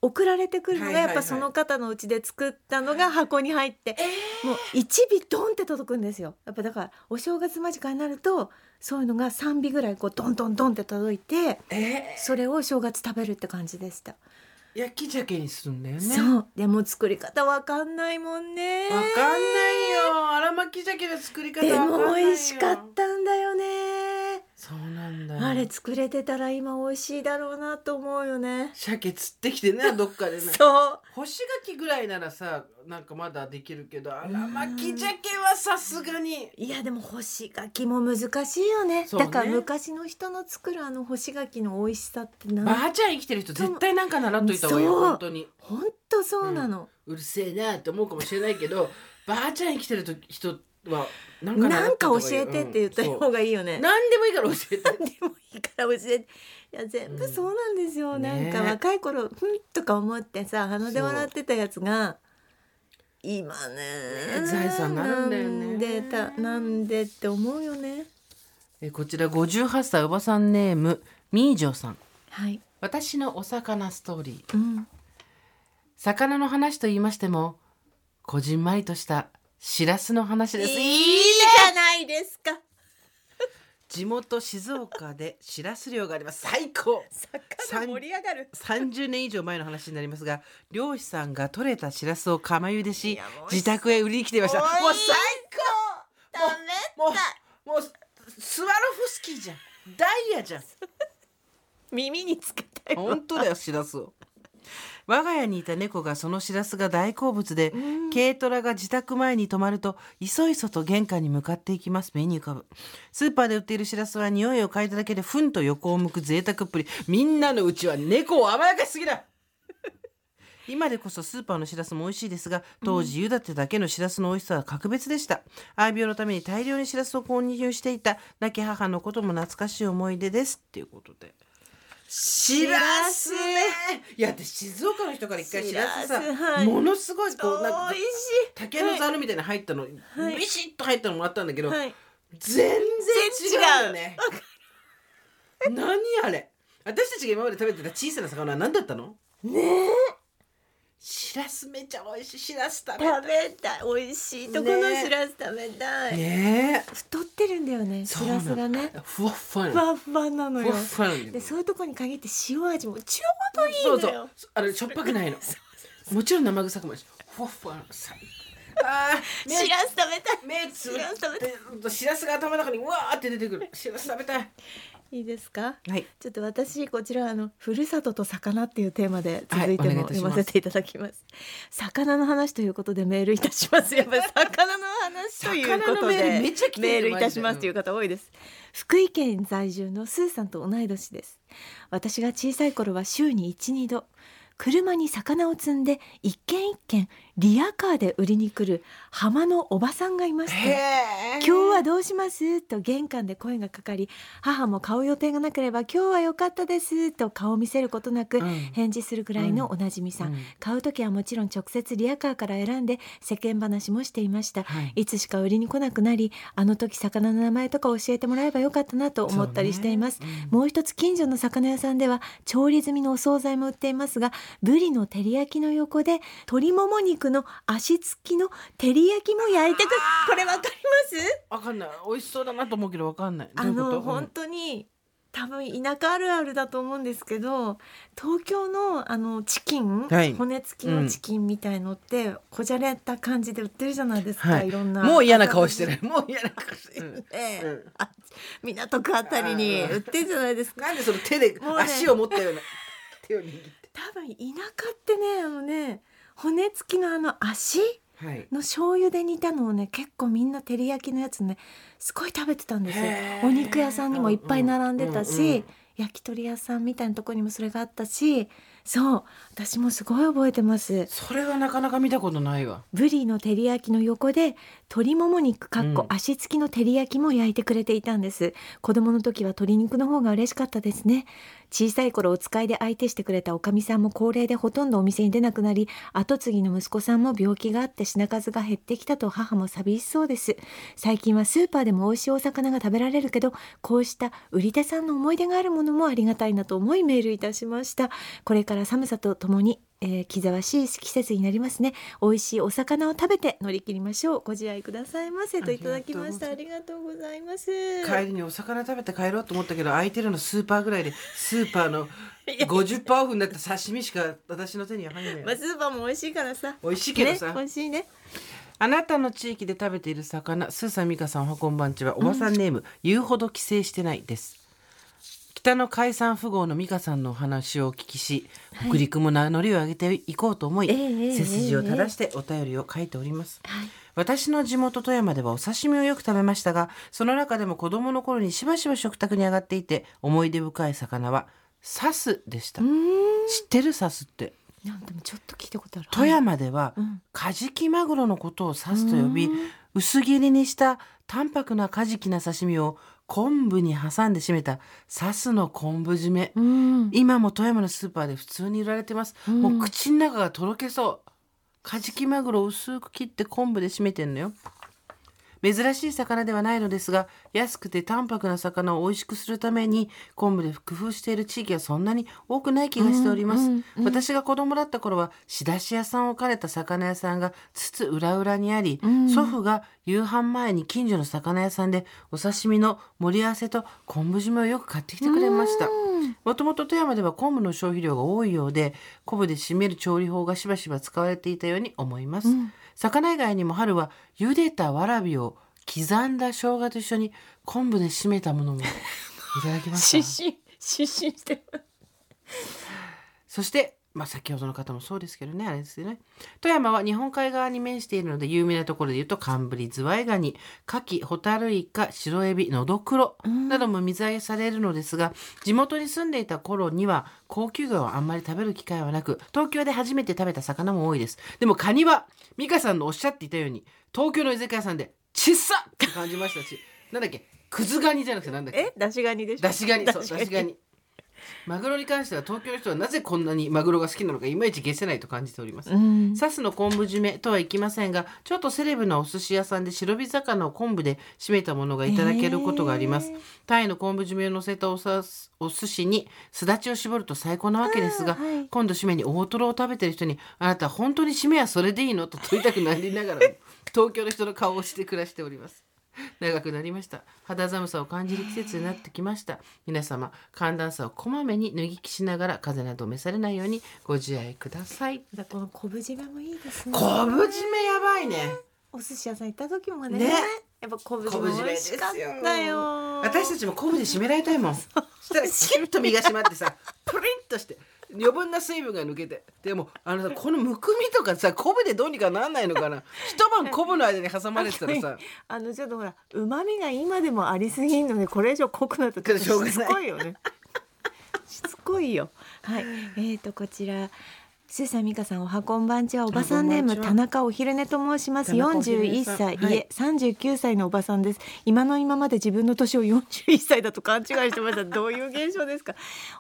送られてくるのがやっぱその方のうちで作ったのが箱に入って、もう一尾ドンって届くんですよ。やっぱだからお正月間近になるとそういうのが3尾ぐらいこうドンドンドンって届いてえそれを正月食べるって感じでした、ー、焼き鮭にするんだよね。そう。でも作り方わかんないもんね。わかんないよ。荒巻き鮭の作り方でも美味しかったんだよねあれ作れてたら今美味しいだろうなと思うよね。鮭釣ってきてねどっかでね。そう。干し柿ぐらいならさなんかまだできるけど荒巻き鮭はさすがに。いやでも干し柿も難しいよね。そうね。だから昔の人の作るあの干し柿の美味しさってばなあちゃん生きてる人絶対なんか習っといた方がいいよそう。本当に。ほんとそうなの、うるせえなって思うかもしれないけどばあちゃん生きてると人はなんか習なんか教えてって言ったうん方がいいよね、そう。何でもいいから教えて。何でもいいから教えて。いや全部そうなんですよ、うん。なんかね若い頃ふんとか思ってさ鼻で笑ってたやつが今ね。ね財産になるんだよね。なんでたなんでって思うよね。えこちら58歳おばさんネームみーじょうさん。はい、私のお魚ストーリー。うん、魚の話と言いましてもこじんまりとしたしらすの話です。いいじゃないですか。地元静岡でしらす漁があります。最高。魚盛り上がる。30年以上前の話になりますが漁師さんが取れたしらすを釜茹でし自宅へ売りに来ていました。もうおいし最ダ高もうメもうスワロフスキーじゃん。ダイヤじゃん。耳につけたいわ本当だよしらすを我が家にいた猫がそのしらすが大好物で、軽トラが自宅前に止まるといそいそと玄関に向かっていきます。目に浮かぶ。スーパーで売っているしらすは匂いを嗅いだだけでふんと横を向く贅沢っぷり。みんなのうちは猫を甘やかしすぎだ。今でこそスーパーのしらすも美味しいですが当時茹だてだけのしらすの美味しさは格別でした。愛病のために大量にしらすを購入していた亡き母のことも懐かしい思い出です。っていうことでしらすね。いやで静岡の人から一回しらすさものすごいこうなんか竹のザルみたいなの入ったの、はい。ビシッと入ったのもらったんだけど、はい。全然違うよね何あれ。私たちが今まで食べてた小さな魚は何だったの？ねえしらすめちゃ美味しい。しらす食べたい。食べたい。美味しい。とこのしらす食べたい、ね。え太ってるんだよね。しらすがね。ふわっふわふわふわなのよ。ふわっふわなんだよ。でそういうとこに限って塩味もちょうどいいそうそんだよう。あれしょっぱくないの。もちろん生臭くもない。しふわっふわなの。さあしらす食べたい。目つぶってしらすが頭の中にうわーって出てくる。しらす食べたいいいですか？はいちょっと私こちらあのふるさとと魚っていうテーマで続いても読いたしませていただきます。魚の話ということでメールいたします。やっぱり魚の話ということ魚のメールでメールいたしますという方多いです。福井県在住のスーさんと同い年です。私が小さい頃は週に1、2度車に魚を積んで一軒一軒リアカーで売りに来る浜のおばさんがいました。今日はどうします？と玄関で声がかかり母も買う予定がなければ今日は良かったですと顔を見せることなくうん。返事するくらいのおなじみさん、うん。買う時はもちろん直接リアカーから選んで世間話もしていました、はい。いつしか売りに来なくなりあの時魚の名前とか教えてもらえばよかったなと思ったりしています、そうね。もう一つ近所の魚屋さんでは調理済みのお惣菜も売っていますがブリの照り焼きの横で鶏もも肉の足つきの照り焼きも焼いてくこれわかります？わかんない。美味しそうだなと思うけどわかんない。あどういうこと？の本当に多分田舎あるあるだと思うんですけど東京のあのチキン、はい。骨付きのチキンみたいのって、こじゃれた感じで売ってるじゃないですか、はい。い、ろんなもう嫌な顔してる。もう嫌な顔してる、え え。うん。あ港区あたりに売ってるじゃないですか？なんでその手で足を持ったような手を握って 多分田舎ってねあのね骨付きのあの足はい。の醤油で煮たのをね結構みんな照り焼きのやつねすごい食べてたんですよ。お肉屋さんにもいっぱい並んでたし、うんうんうん。焼き鳥屋さんみたいなとこにもそれがあったしそう私もすごい覚えてます。それはなかなか見たことないわ。ブリの照り焼きの横で鶏もも肉かっこうん。足付きの照り焼きも焼いてくれていたんです。子供の時は鶏肉の方が嬉しかったですね小さい頃お使いで相手してくれたおかみさんも高齢でほとんどお店に出なくなり後継ぎの息子さんも病気があって品数が減ってきたと母も寂しそうです。最近はスーパーでも美味しいお魚が食べられるけどこうした売り手さんの思い出があるものもありがたいなと思いメールいたしました。これから寒さとともにえー気ぜわしい季節になりますね。美味しいお魚を食べて乗り切りましょう。ご自愛くださいませ。といただきました。あありがとうございます。帰りにお魚食べて帰ろうと思ったけど空いてるのスーパーぐらいでスーパーの50%オフになった刺身しか私の手には入んないまあスーパーも美味しいからさ。美味しいけどさ。ね、美味しいね。あなたの地域で食べている魚スーサミカさんおはこんばんちは。おばさんネーム、言うほど帰省してないです北の海産富豪の美香さんのお話をお聞きし、北陸も名乗りを上げていこうと思い、ええええ背筋を正してお便りを書いております、はい。私の地元富山ではお刺身をよく食べましたがその中でも子供の頃にしばしば食卓に上がっていて思い出深い魚はサスでした。知ってるサスって？なんでもちょっと聞いたことある。富山ではうん。カジキマグロのことを指すと呼び薄切りにした淡白なカジキな刺身を昆布に挟んで締めたサスの昆布締め、うん。今も富山のスーパーで普通に売られてます、もう口の中がとろけそう。カジキマグロを薄く切って昆布で締めてんのよ珍しい魚ではないのですが安くて淡白な魚を美味しくするために昆布で工夫している地域はそんなに多くない気がしております、私が子供だった頃は仕出し屋さんを兼ねた魚屋さんがつつ裏裏にあり、祖父が夕飯前に近所の魚屋さんでお刺身の盛り合わせと昆布締めをよく買ってきてくれました。もともと富山では昆布の消費量が多いようで昆布で締める調理法がしばしば使われていたように思います、魚以外にも春は茹でたわらびを刻んだ生姜と一緒に昆布で締めたものも いただきました失神失神してる。そして、まあ、先ほどの方もそうですけどねあれですよね。富山は日本海側に面しているので有名なところで言うと寒ブリズワイガニ牡蠣ホタルイカ白エビノドクロなども水揚げされるのですが地元に住んでいた頃には高級魚をあんまり食べる機会はなく東京で初めて食べた魚も多いです。でもカニは美香さんのおっしゃっていたように東京の居酒屋さんでちっさって感じましたしなんだっけくずガニじゃなくてなんだっけ？え出しガニでしょ？出しガニそう出しガニマグロに関しては東京の人はなぜこんなにマグロが好きなのかいまいち消せないと感じております、うん。サスの昆布締めとはいきませんがちょっとセレブなお寿司屋さんで白身魚を昆布で締めたものがいただけることがあります、タイの昆布締めを乗せたおさお寿司にすだちを絞ると最高なわけですが、はい今度締めに大トロを食べてる人に「あなた本当に締めはそれでいいの?」と問いたくなりながらも東京の人の顔をして暮らしております長くなりました。肌寒さを感じる季節になってきました。皆様寒暖差をこまめに脱ぎ着しながら風邪など召されないようにご自愛ください。だこの昆布締めもいいですね。昆布締めやばいね。お寿司屋さん行った時もねね。やっぱ昆布締めめ美味しかったよ。私たちも昆布で締められたいもん。そしたらキュッと身が締まってさプリンとして余分な水分が抜けて。でもあのさこのむくみとかさ昆布でどうにかなんないのかな。一晩昆布の間に挟まれてたらさ。あのちょっとほら旨味が今でもありすぎんのでこれ以上濃くなっとしょうがない。しつこいよね。しつこいよ。はい。えーとこちらスーさん美香さんおはこんばんちは。おばさんネーム田中お昼寝と申します。田中お昼寝41さん。歳、はい。いえ39歳のおばさんです。今の今まで自分の年を41歳だと勘違いしてました。どういう現象ですか？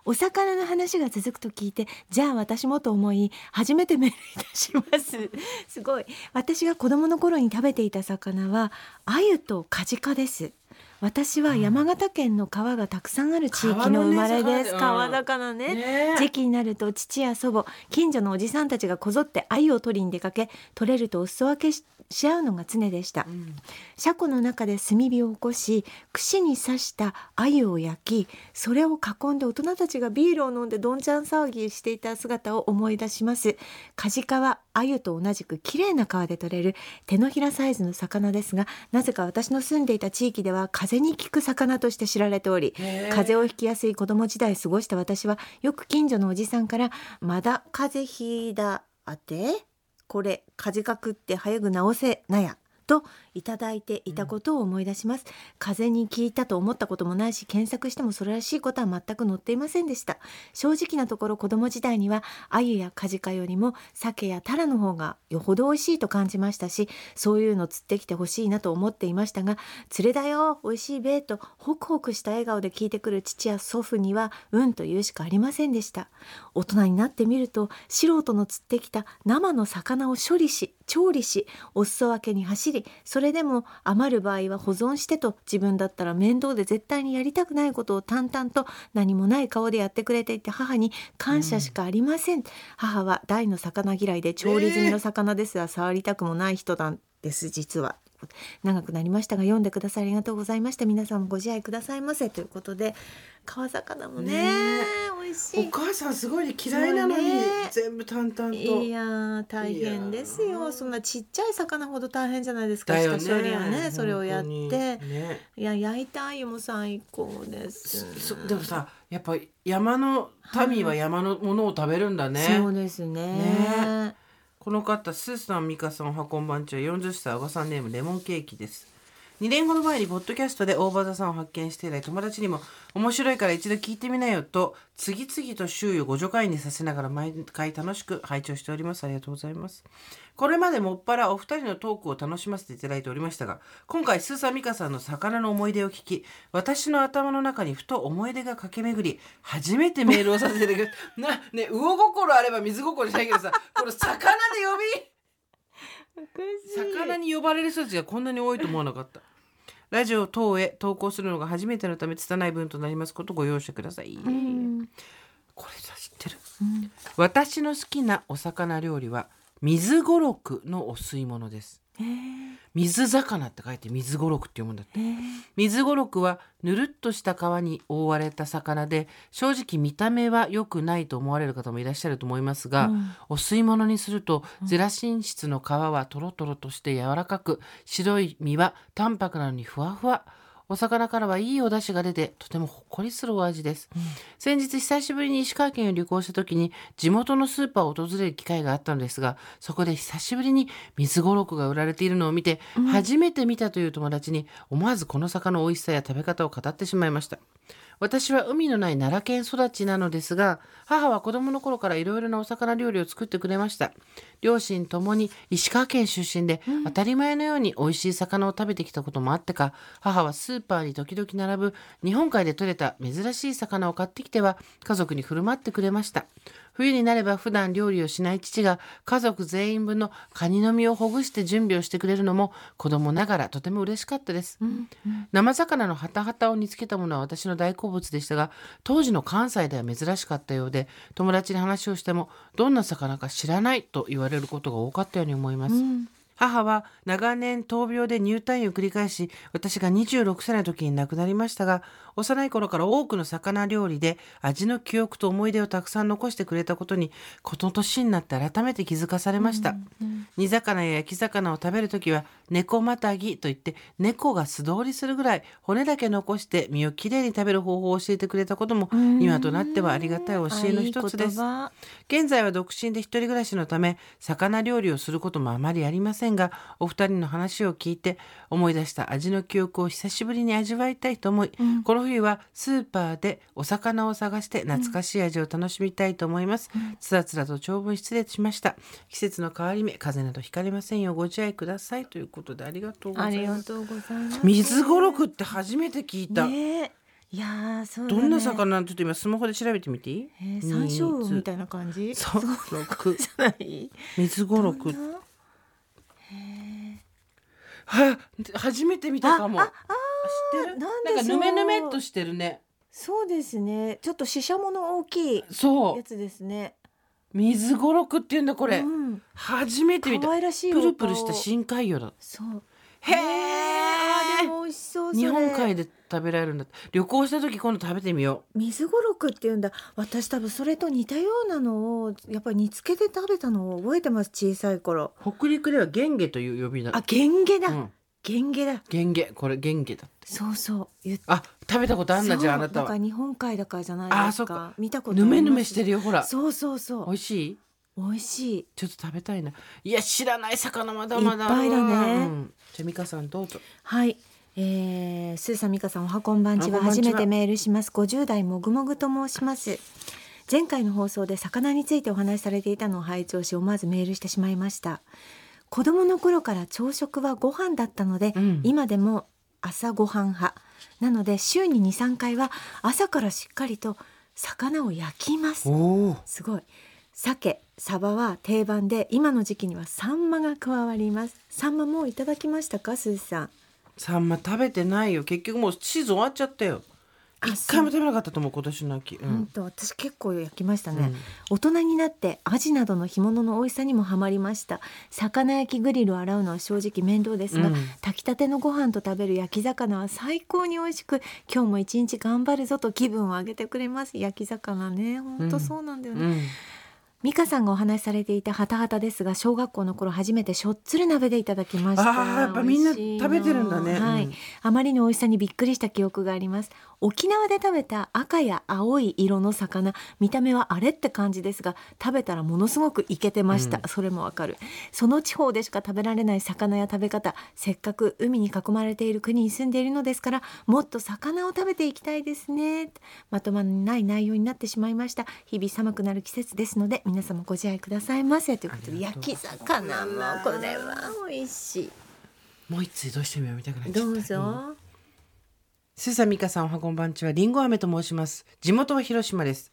お魚の話が続くと聞いてじゃあ私もと思い初めてメールいたします。すごい。私が子供の頃に食べていた魚は鮎とカジカです私は山形県の川がたくさんある地域の生まれです。川のね。ね。時期になると父や祖母近所のおじさんたちがこぞって鮎を取りに出かけ取れるとお裾分けしし合うのが常でした、車庫の中で炭火を起こし串に刺した鮎を焼きそれを囲んで大人たちがビールを飲んでどんちゃん騒ぎしていた姿を思い出します。カジカは鮎と同じく綺麗な川で取れる手のひらサイズの魚ですがなぜか私の住んでいた地域では風に効く魚として知られており風邪をひきやすい子供時代過ごした私はよく近所のおじさんから「まだ風邪ひいだあてこれ風邪かくって早く治せなや」といただいていたことを思い出します、風に効いたと思ったこともないし検索してもそれらしいことは全く載っていませんでした。正直なところ子供時代には鮎やカジカよりも鮭やタラの方がよほど美味しいと感じましたしそういうの釣ってきてほしいなと思っていましたが釣れだよ美味しいべとホクホクした笑顔で聞いてくる父や祖父にはうんと言うしかありませんでした。大人になってみると素人の釣ってきた生の魚を処理し調理しお裾分けに走りそれでも余る場合は保存してと自分だったら面倒で絶対にやりたくないことを淡々と何もない顔でやってくれていて母に感謝しかありません、母は大の魚嫌いで調理済みの魚ですが、触りたくもない人なんです実は長くなりましたが読んでくださりありがとうございました。皆さんもご自愛くださいませ。ということで川魚もねね美味しい。お母さんすごいね嫌いなのにね。全部淡々と。いやー大変ですよ。そんなちっちゃい魚ほど大変じゃないですかね。下処理はね。それをやって。ね。いや焼いた鮎も最高です。そでもさやっぱ山の民は山のものを食べるんだね、そうですね。ねこの方スーさんミカさんおはこんばんちは。40歳おばさんネームレモンケーキです。2年ほど前にポッドキャストで大場座さんを発見して以来友達にも面白いから一度聞いてみなよと次々と周囲をご助会にさせながら毎回楽しく拝聴しております。ありがとうございますこれまでもっぱらお二人のトークを楽しませていただいておりましたが今回スーサミカさんの魚の思い出を聞き私の頭の中にふと思い出が駆け巡り初めてメールをさせていただきましたなね魚心あれば水心しないけどさ この魚で呼び？魚に呼ばれる人たちがこんなに多いと思わなかったラジオ等へ投稿するのが初めてのため拙い文となりますことをご容赦ください、うん。これさ知ってる？うん。私の好きなお魚料理は水ごろくのお吸い物です水魚って書いて水ごろくって読むんだって。水ごろくはぬるっとした皮に覆われた魚で正直見た目は良くないと思われる方もいらっしゃると思いますが、うん。お吸い物にするとゼラチン質の皮はトロトロとして柔らかく白い身は淡白なのにふわふわお魚からはいいお出汁が出てとてもほっこりするお味です、先日久しぶりに石川県を旅行した時に地元のスーパーを訪れる機会があったのですがそこで久しぶりに水ごろくが売られているのを見て、初めて見たという友達に思わずこの魚の美味しさや食べ方を語ってしまいました私は海のない奈良県育ちなのですが母は子供の頃からいろいろなお魚料理を作ってくれました。両親ともに石川県出身で、当たり前のように美味しい魚を食べてきたこともあってか。母はスーパーに時々並ぶ日本海で採れた珍しい魚を買ってきては家族に振る舞ってくれました冬になれば普段料理をしない父が家族全員分のカニの身をほぐして準備をしてくれるのも子供ながらとても嬉しかったです、生魚のハタハタを煮つけたものは私の大好物でしたが当時の関西では珍しかったようで友達に話をしてもどんな魚か知らないと言われることが多かったように思います、母は長年闘病で入退院を繰り返し私が26歳の時に亡くなりましたが幼い頃から多くの魚料理で味の記憶と思い出をたくさん残してくれたことにこの年になって改めて気づかされました、煮魚や焼き魚を食べる時は猫またぎといって猫が素通りするぐらい骨だけ残して身をきれいに食べる方法を教えてくれたことも今となってはありがたい教えの一つです。あいい現在は独身で一人暮らしのため魚料理をすることもあまりありませんがお二人の話を聞いて思い出した味の記憶を久しぶりに味わいたいと思い、この冬はスーパーでお魚を探して懐かしい味を楽しみたいと思います、つらつらと長文失礼しました。季節の変わり目風邪などひかれませんようご自愛ください。ということでありがとうござあいます。水ごろくって初めて聞いた、ねえ。いやーそうだね。どんな魚ちょっと今スマホで調べてみてい？い、えー、山椒魚みたいいな感じ？そう。水ごろくどんな？は初めて見たかも。ああ知ってる？なんかぬめぬめっとしてるね。そうですねちょっとししゃもの大きいそう。やつですね水ごろくっていうんだこれ。うん初めて見た。可愛らしいプルプルした深海魚だ。そうへあーでえ。も美味しそう日本海で食べられるんだ。旅行した時今度食べてみよ水ごろくっていうんだ私多分それと似たようなのをやっぱり煮つけて食べたのを覚えてます小さい頃う。北陸ではゲンゲという呼び名。あゲンゲだ、うん。ゲンゲだゲンゲこれゲンゲだ。そうそうあ食べたことあんなじゃああなたは。日本海だからじゃないですかあそっか見たことぬめぬめしてるよほら。そうそうそう美味しい？美味しいちょっと食べたいな。いや知らない魚まだまだ。いっぱいだねうんじゃあ美香さんどうぞ。はい、えー、スーさん美香さんおはこんばんちは。初めてメールします。50代もぐもぐと申します。前回の放送で魚についてお話しされていたのを拝聴し思わずメールしてしまいました。子供の頃から朝食はご飯だったので、うん。今でも朝ご飯派。なので週に23回は朝からしっかりと魚を焼きます。すごい。鮭サバは定番で今の時期にはサンマが加わります。サンマもういただきましたかスーさん？サンマ食べてないよ。結局もうシーズン終わっちゃったよ。あ一回も食べなかったと思う今年の秋、う本ん、当私結構焼きましたね、うん。大人になってアジなどの干物の美味しさにもハマりました。魚焼きグリルを洗うのは正直面倒ですが、うん。炊きたてのご飯と食べる焼き魚は最高に美味しく今日も一日頑張るぞと気分を上げてくれます。焼き魚ね。本当そうなんだよね、うん美香さんがお話しされていたハタハタですが小学校の頃初めてしょっつる鍋でいただきました。あーやっぱみんな食べてるんだね。はい、うん。あまりの美味しさにびっくりした記憶があります沖縄で食べた赤や青い色の魚見た目はあれって感じですが食べたらものすごくイケてました、うん。それもわかる。その地方でしか食べられない魚や食べ方せっかく海に囲まれている国に住んでいるのですからもっと魚を食べていきたいですね。まとまらない内容になってしまいました。日々寒くなる季節ですので皆様ご自愛くださいませ。ということで焼き魚もこれは美味しもう一つ移動してみようみたいないどうぞ、スーさん、ミカさん、おはこんばんちは、りんご飴と申します。地元は広島です。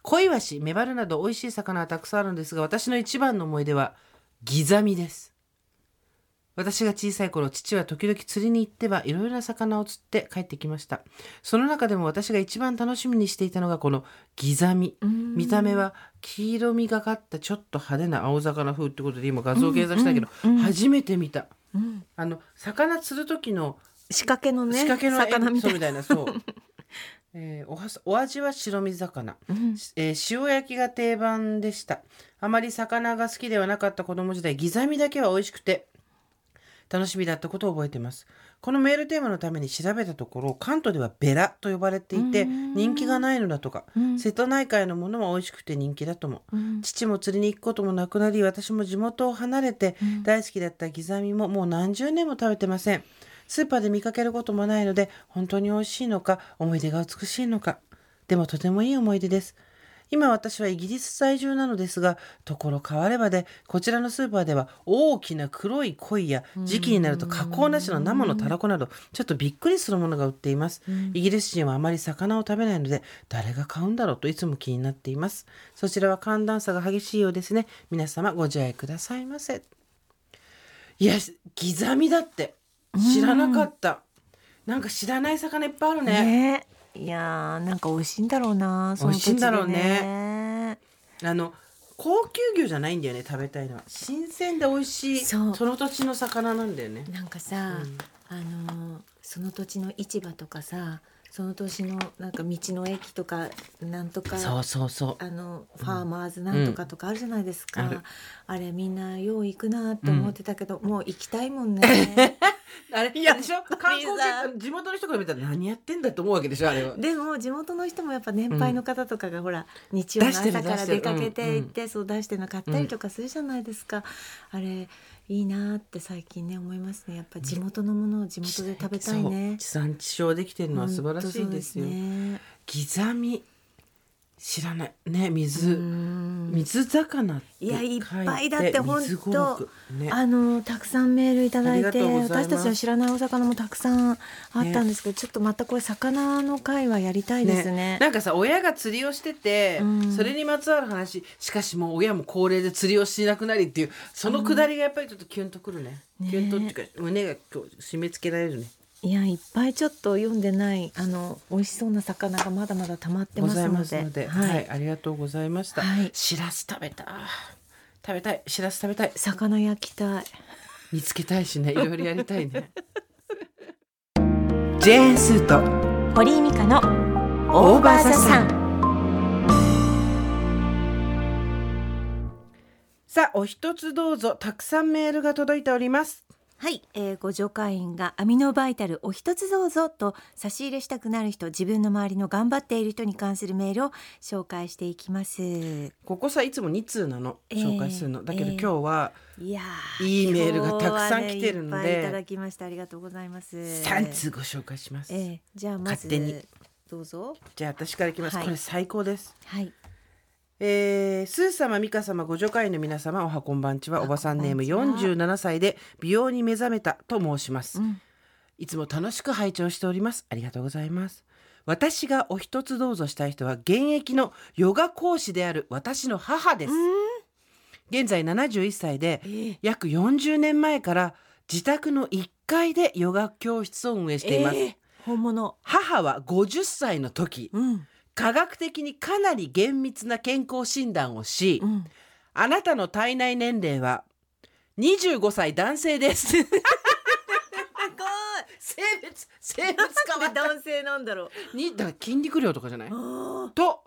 小イワシ、メバルなど美味しい魚はたくさんあるんですが、私の一番の思い出は、ギザミです。私が小さい頃、父は時々釣りに行ってはいろいろな魚を釣って帰ってきました。その中でも私が一番楽しみにしていたのがこのギザミ。見た目は黄色みがかったちょっと派手な青魚風ってことで今画像計算したけど、初めて見た。うん、あの、魚釣る時の仕掛けのね仕掛けの魚みたいな。そうみたいなそう、えーおはお味は白身魚、うん。えー塩焼きが定番でした。あまり魚が好きではなかった子供時代ギザミだけは美味しくて楽しみだったことを覚えています。このメールテーマのために調べたところ関東ではベラと呼ばれていてうん。人気がないのだとかうん。瀬戸内海のものは美味しくて人気だとも。うん。父も釣りに行くこともなくなり私も地元を離れてうん。大好きだったギザミももう何十年も食べてませんスーパーで見かけることもないので本当に美味しいのか思い出が美しいのか。でもとてもいい思い出です。今私はイギリス在住なのですがところ変わればでこちらのスーパーでは大きな黒い鯉や時期になると加工なしの生のたらこなどちょっとびっくりするものが売っています、イギリス人はあまり魚を食べないので誰が買うんだろうといつも気になっています。そちらは寒暖差が激しいようですね。皆様ご自愛くださいませ。いやギザミだって知らなかった、なんか知らない魚いっぱいあるね。ね。いやーなんか美味しいんだろうな美味しいんだろうね。あの高級魚じゃないんだよね食べたいのは。新鮮で美味しいそう。の土地の魚なんだよね。なんかさ、うん。あのーその土地の市場とかさその年のなんか道の駅とかなんとかそうそうそう。あのファーマーズなんとかとかあるじゃないですか、うん。ある。あれみんなよう行くなって思ってたけど、もう行きたいもんね あれいやでしょ？観光客地元の人から見たら何やってんだと思うわけでしょあれは。でも地元の人もやっぱ年配の方とかがほら、日曜の朝から出かけて行っ出て、そう出してるの買ったりとかするじゃないですか、あれいいなって最近ね思いますね。やっぱ地元のものを地元で食べたいね。そう地産地消できてるのは素晴らしいですよ。ね。ギザミ知らない。ね水、うん。水魚っていやいっ書ぱいだって本当目ね。あのたくさんメールいただいて私たちの知らないお魚もたくさんあったんですけど、ちょっとまたこれ魚の会はやりたいですね。なんかさ親が釣りをしてて、うん。それにまつわる話。しかしもう親も高齢で釣りをしなくなりっていうそのくだりがやっぱりちょっとキュンとくるね、ねキュンとっていうか胸が締め付けられるねいやいっぱいちょっと読んでないあの美味しそうな魚がまだまだ溜まってございますので。ますので、ははいい、ありがとうございました、はい。しらす食べた食べたい。しらす食べたい。魚焼きたい。見つけたいしね。いろいろやりたいね。ジェーンスーと。堀井美香のオーバーザさん。さあお一つどうぞ。たくさんメールが届いておりますはい、えー、ご助会員がアミノバイタルお一つどうぞと差し入れしたくなる人自分の周りの頑張っている人に関するメールを紹介していきます。ここさいつも2通なのええ紹介するの、だけどええ今日はいやいいメールがたくさん来てるんで。ねいっぱいいただきましてありがとうございます。3通ご紹介します、えー、じゃあまずどうぞ。じゃあ私からいきます、はい。これ最高です。はいえー、スー様、ミカ様、ご助会の皆様、おはこんばんちは、あおばさんネームこんばんちは。47歳で美容に目覚めたと申します。うん。いつも楽しく拝聴しております。ありがとうございます。私がお一つどうぞしたい人は、現役のヨガ講師である私の母です。現在71歳でえー約40年前から自宅の1階でヨガ教室を運営しています、えー本物。母は50歳の時。うん科学的にかなり厳密な健康診断をし、うん。あなたの体内年齢は25歳男性です。性別性別変わ男性なんだろう。にだ筋肉量とかじゃない？あと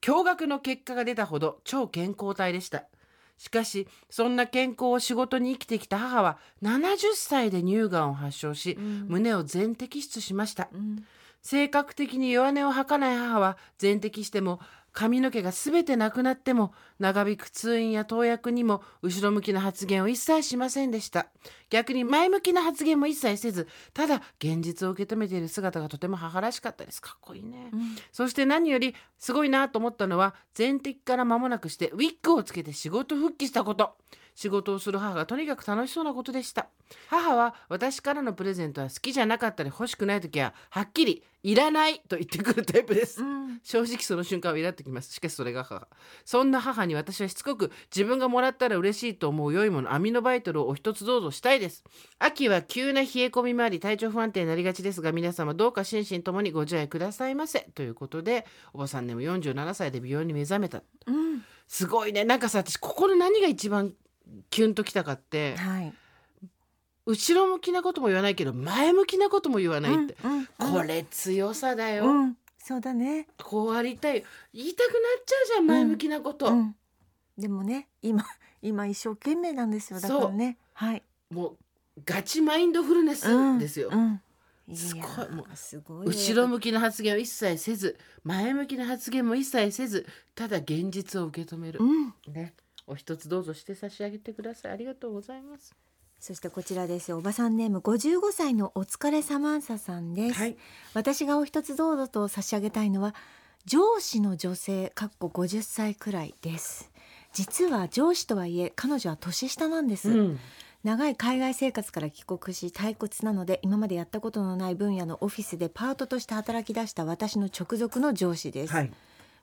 驚愕の結果が出たほど超健康体でした。しかしそんな健康を仕事に生きてきた母は70歳で乳がんを発症し、うん。胸を全摘出しました。ーうん性格的に弱音を吐かない母は全摘しても髪の毛が全てなくなっても長引く通院や投薬にも後ろ向きな発言を一切しませんでした。逆に前向きな発言も一切せずただ現実を受け止めている姿がとても母らしかったです。かっこいいね、うん。そして何よりすごいなと思ったのは全摘から間もなくしてウィッグをつけて仕事復帰したこと仕事をする母がとにかく楽しそうなことでした。母は私からのプレゼントは好きじゃなかったり欲しくない時ははっきりいらないと言ってくるタイプです。うん。正直その瞬間はイラってきます。しかしそれが母そんな母に私はしつこく自分がもらったら嬉しいと思う良いものアミノバイトルをお一つどうぞしたいです。秋は急な冷え込みもあり体調不安定になりがちですが皆様どうか心身ともにご自愛くださいませ。ということでおばさんでも47歳で美容に目覚めた。うん。すごいね。なんかさ私ここの何が一番キュンときたかってはい。後ろ向きなことも言わないけど前向きなことも言わないって、うんうんこれ強さだよ、うんそうだね。こうありたい。言いたくなっちゃうじゃん前向きなこと、うん。でもね今今一生懸命なんですよだからね。はい。もうガチマインドフルネスですよ、すごいもうすごいね。後ろ向きな発言を一切せず前向きな発言も一切せずただ現実を受け止める。う、ん。ねお一つどうぞして差し上げてください。ありがとうございます。そしてこちらですよ。おばさんネーム55歳のお疲れサマンサさんです、はい。私がお一つどうぞと差し上げたいのは上司の女性かっこ50歳くらいです。実は上司とはいえ彼女は年下なんです、うん。長い海外生活から帰国し退屈なので今までやったことのない分野のオフィスでパートとして働き出した私の直属の上司です、はい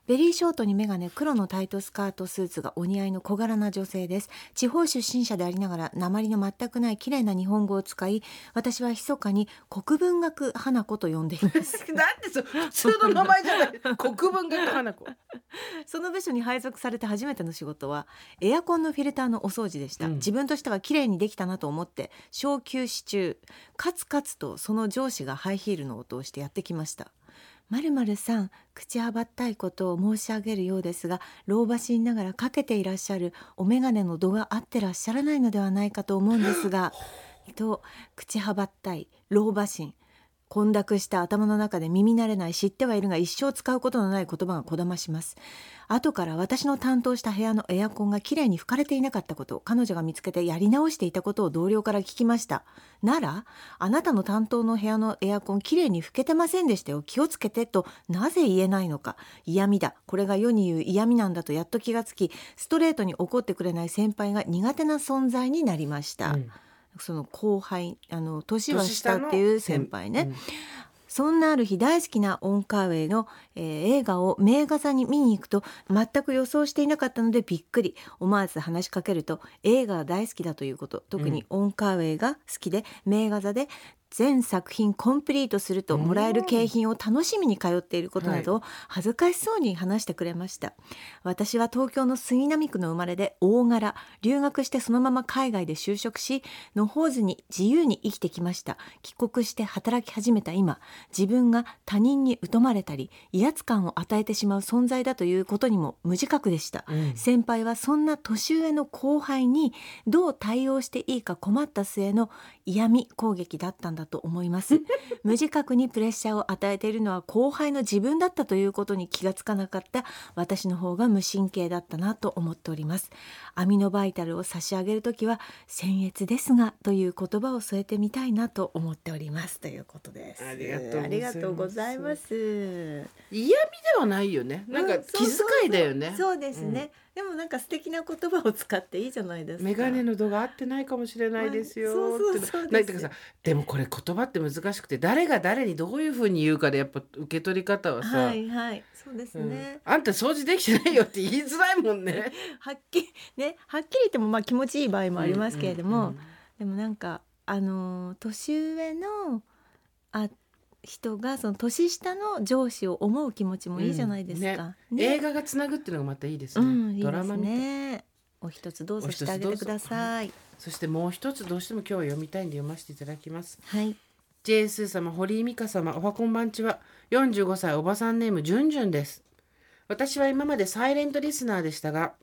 ベリーショートにメガネ黒のタイトスカートスーツがお似合いの小柄な女性です。地方出身者でありながら鉛の全くない綺麗な日本語を使い私は密かに国文学花子と呼んでいます。だってそ普通の名前じゃない。国文学花子。その部署に配属されて初めての仕事はエアコンのフィルターのお掃除でした、うん。自分としては綺麗にできたなと思って小休止中カツカツとその上司がハイヒールの音をしてやってきましたまるまるさん口はばったいことを申し上げるようですが老婆心ながらかけていらっしゃるお眼鏡の度が合ってらっしゃらないのではないかと思うんですがと口はばったい老婆心混濁した頭の中で耳慣れない知ってはいるが一生使うことのない言葉がこだまします。後から私の担当した部屋のエアコンがきれいに拭かれていなかったこと彼女が見つけてやり直していたことを同僚から聞きました。ならあなたの担当の部屋のエアコンきれいに拭けてませんでしたよ。気をつけてとなぜ言えないのか。嫌味だ。これが世に言う嫌味なんだとやっと気がつきストレートに怒ってくれない先輩が苦手な存在になりました、うん。その後輩あの年は下っていう先輩ね、そんなある日大好きなオンカーウェイの、えー映画を名画座に見に行くと全く予想していなかったのでびっくり。思わず話しかけると映画が大好きだということ。特にオンカーウェイが好きで名画座で全作品コンプリートするともらえる景品を楽しみに通っていることなどを恥ずかしそうに話してくれました。私は東京の杉並区の生まれで大柄。留学してそのまま海外で就職し野放図に自由に生きてきました。帰国して働き始めた今。自分が他人に疎まれたり威圧感を与えてしまう存在だということにも無自覚でした、うん。先輩はそんな年上の後輩にどう対応していいか困った末の嫌味攻撃だったんだと思います。無自覚にプレッシャーを与えているのは後輩の自分だったということに気がつかなかった私の方が無神経だったなと思っております。アミノバイタルを差し上げるときは僭越ですがという言葉を添えてみたいなと思っております。ということです。ありがとうございます。嫌味ではないよね。なんかうん気遣いだよね、そうそうそうそうでもなんか素敵な言葉を使っていいじゃないですか。メガネの度が合ってないかもしれないですよはいそうそうってそうですなんかさでもこれ言葉って難しくて誰が誰にどういうふうに言うかでやっぱ受け取り方はさ、はいはいそうですうんね。あんた掃除できてないよって言いづらいもんね。はっきりねはっきり言ってもまあ気持ちいい場合もありますけれども、でもなんかあのー年上のあ人がその年下の上司を思う気持ちもいいじゃないですか。ね映画がつなぐっていうのがまたいいですね。うんいいですドラマ。ね。お一つどうぞしてあげてください。そしてもう一つどうしても今日は読みたいんで読ませていただきます。はい。J スー様、堀井美香様、おはこんばんちは。45歳おばさんネームじゅんじゅんです。私は今までサイレントリスナーでしたが、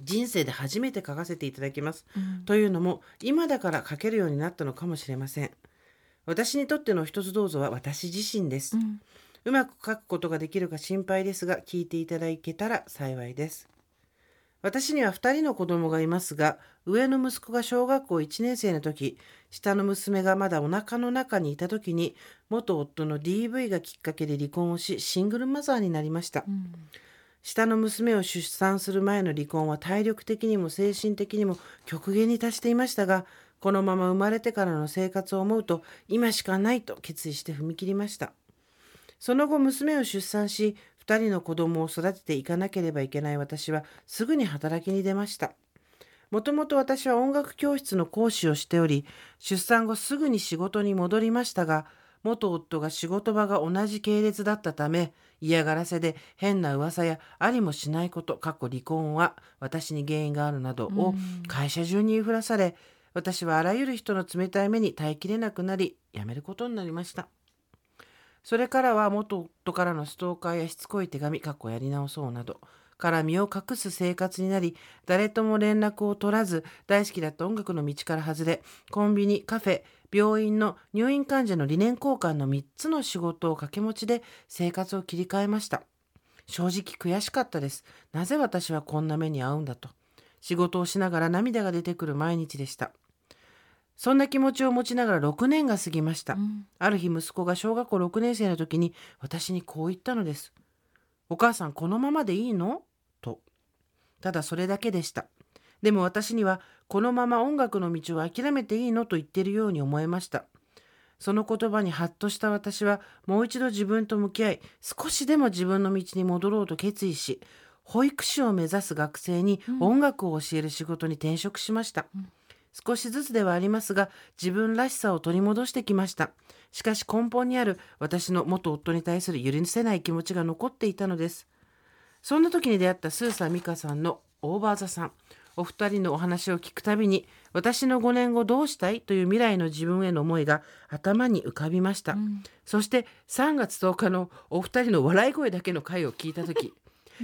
人生で初めて書かせていただきます。というのも、今だから書けるようになったのかもしれません。私にとっての一つどうぞは私自身です。うまく書くことができるか心配ですが、聞いていただけたら幸いです。私には2人の子供がいますが、上の息子が小学校1年生の時、下の娘がまだお腹の中にいた時に、元夫の DV がきっかけで離婚をし、シングルマザーになりました。下の娘を出産する前の離婚は体力的にも精神的にも極限に達していましたが、このまま生まれてからの生活を思うと、今しかないと決意して踏み切りました。その後娘を出産し、2人の子供を育てていかなければいけない私はすぐに働きに出ました。もともと私は音楽教室の講師をしており、出産後すぐに仕事に戻りましたが、元夫が仕事場が同じ系列だったため、嫌がらせで変な噂やありもしないこと、過去離婚は私に原因があるなどを会社中に言いふらされ、私はあらゆる人の冷たい目に耐えきれなくなり、辞めることになりました。それからは元夫からのストーカーやしつこい手紙、かっこやり直そうなど、から身を隠す生活になり、誰とも連絡を取らず、大好きだった音楽の道から外れ、コンビニ、カフェ、病院の入院患者の理念交換の3つの仕事を掛け持ちで生活を切り替えました。正直悔しかったです。なぜ私はこんな目に遭うんだと。仕事をしながら涙が出てくる毎日でした。そんな気持ちを持ちながら6年が過ぎました。ある日息子が小学校6年生の時に私にこう言ったのです。お母さんこのままでいいの？と。ただそれだけでした。でも私にはこのまま音楽の道を諦めていいの？と言っているように思えました。その言葉にハッとした私はもう一度自分と向き合い少しでも自分の道に戻ろうと決意し保育士を目指す学生に音楽を教える仕事に転職しました。少しずつではありますが自分らしさを取り戻してきました。しかし根本にある私の元夫に対する許せない気持ちが残っていたのです。そんな時に出会ったスーサー美香さんのオーバーザさん。お二人のお話を聞くたびに私の5年後どうしたいという未来の自分への思いが頭に浮かびました、そして3月10日のお二人の笑い声だけの回を聞いた時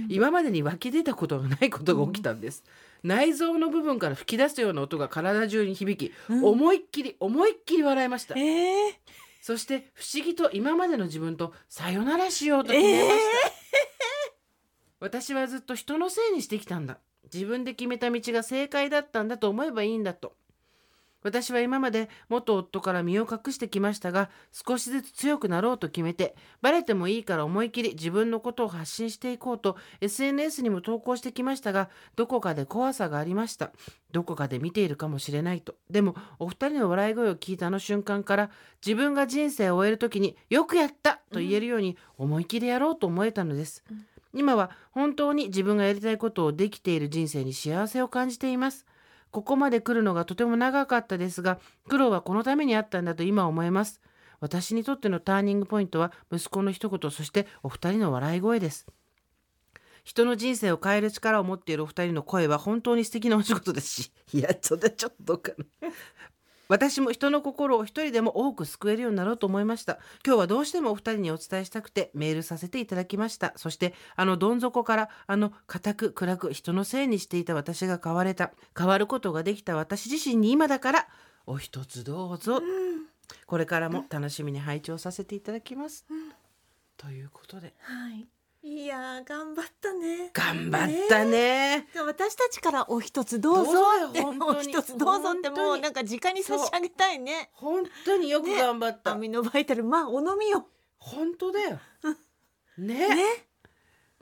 今までに湧き出たことがないことが起きたんです、内臓の部分から吹き出すような音が体中に響き、思いっきり思いっきり笑いました。ええそして不思議と今までの自分とさよならしようと決めました、私はずっと人のせいにしてきたんだ。自分で決めた道が正解だったんだと思えばいいんだと私は今まで元夫から身を隠してきましたが少しずつ強くなろうと決めてバレてもいいから思い切り自分のことを発信していこうと SNS にも投稿してきましたがどこかで怖さがありました。どこかで見ているかもしれないと。でもお二人の笑い声を聞いたあの瞬間から自分が人生を終える時によくやった!と言えるように思い切りやろうと思えたのです、今は本当に自分がやりたいことをできている人生に幸せを感じていますここまで来るのがとても長かったですが、苦労はこのためにあったんだと今思えます。私にとってのターニングポイントは息子の一言、そしてお二人の笑い声です。人の人生を変える力を持っているお二人の声は本当に素敵なお仕事ですし、いや、それちょっとどうかな。私も人の心を一人でも多く救えるようになろうと思いました。今日はどうしてもお二人にお伝えしたくてメールさせていただきました。そしてあのどん底からあの固く暗く人のせいにしていた私が変われた。変わることができた私自身に今だからお一つどうぞ。これからも楽しみに拝聴させていただきます。ということではい。いやー頑張ったね。頑張ったね。で私たちからお一つどうぞって お一つどうぞってもうなんか直に差し上げたいね。本当によく頑張った。アミノバイタルまあお飲みよ。本当だよ。ねね。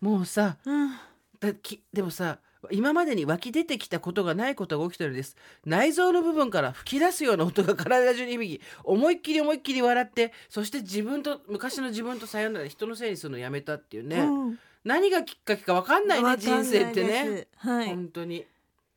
もうさうん。だきでもさ今までに湧き出てきたことがないことが起きてるんです。内臓の部分から吹き出すような音が体中に響き思いっきり思いっきり笑ってそして自分と昔の自分とさよなら人のせいにするのやめたっていうね、うん。何がきっかけか分かんないね人生ってでねす。はい。本当に、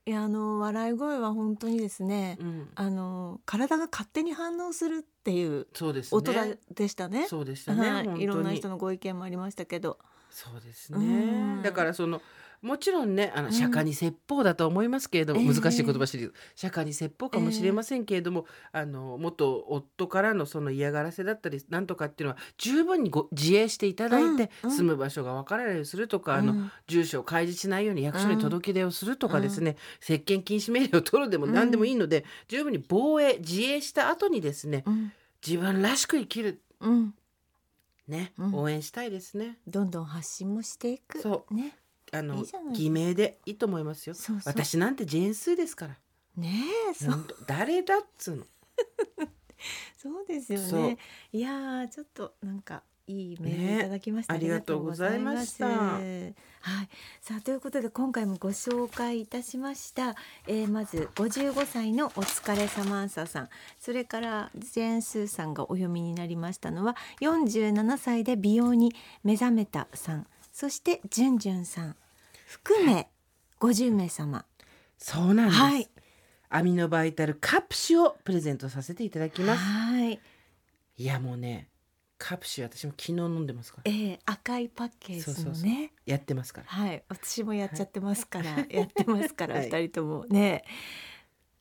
いやあの笑い声は本当にですね、うん、あの体が勝手に反応するっていう音でしたね。そうでしたね、はい、いろんな人のご意見もありましたけど。そうですうん。ねだからそのもちろんねあのうん。釈迦に説法だと思いますけれども、ええ。難しい言葉シリーズ釈迦に説法かもしれませんけれども、あの元夫からのその嫌がらせだったりなんとかっていうのは十分にご自衛していただいて、うんうん。住む場所が分からないようにするとか、あのうん。住所を開示しないように役所に届け出をするとかですね、接見禁止命令を取るでも何でもいいので、十分に防衛自衛した後にですねうん。自分らしく生きる。うん、ね、うん。応援したいですね。どんどん発信もしていく。そね。あのいい偽名でいいと思いますよ。そうそう私なんてジェーンスーですから。ねえ、そう誰だっつうの。そうですよそうね。いやーちょっとなんかいいメールねいただきました、ありがとうございましたはい。さあということで今回もご紹介いたしました。えー、まず55歳のお疲れ様朝さん、それからジェーンスーさんがお読みになりましたのは47歳で美容に目覚めたさん、そしてじゅんじゅんさん含め50名様。そうなんです。はいアミノバイタルカプシをプレゼントさせていただきます。はい。いやもうね、カプシ私も昨日飲んでますから。えー、赤いパッケージのね。そうそうそうやってますから。はい、私もやっちゃってますから、やってますから、はい二人ともね。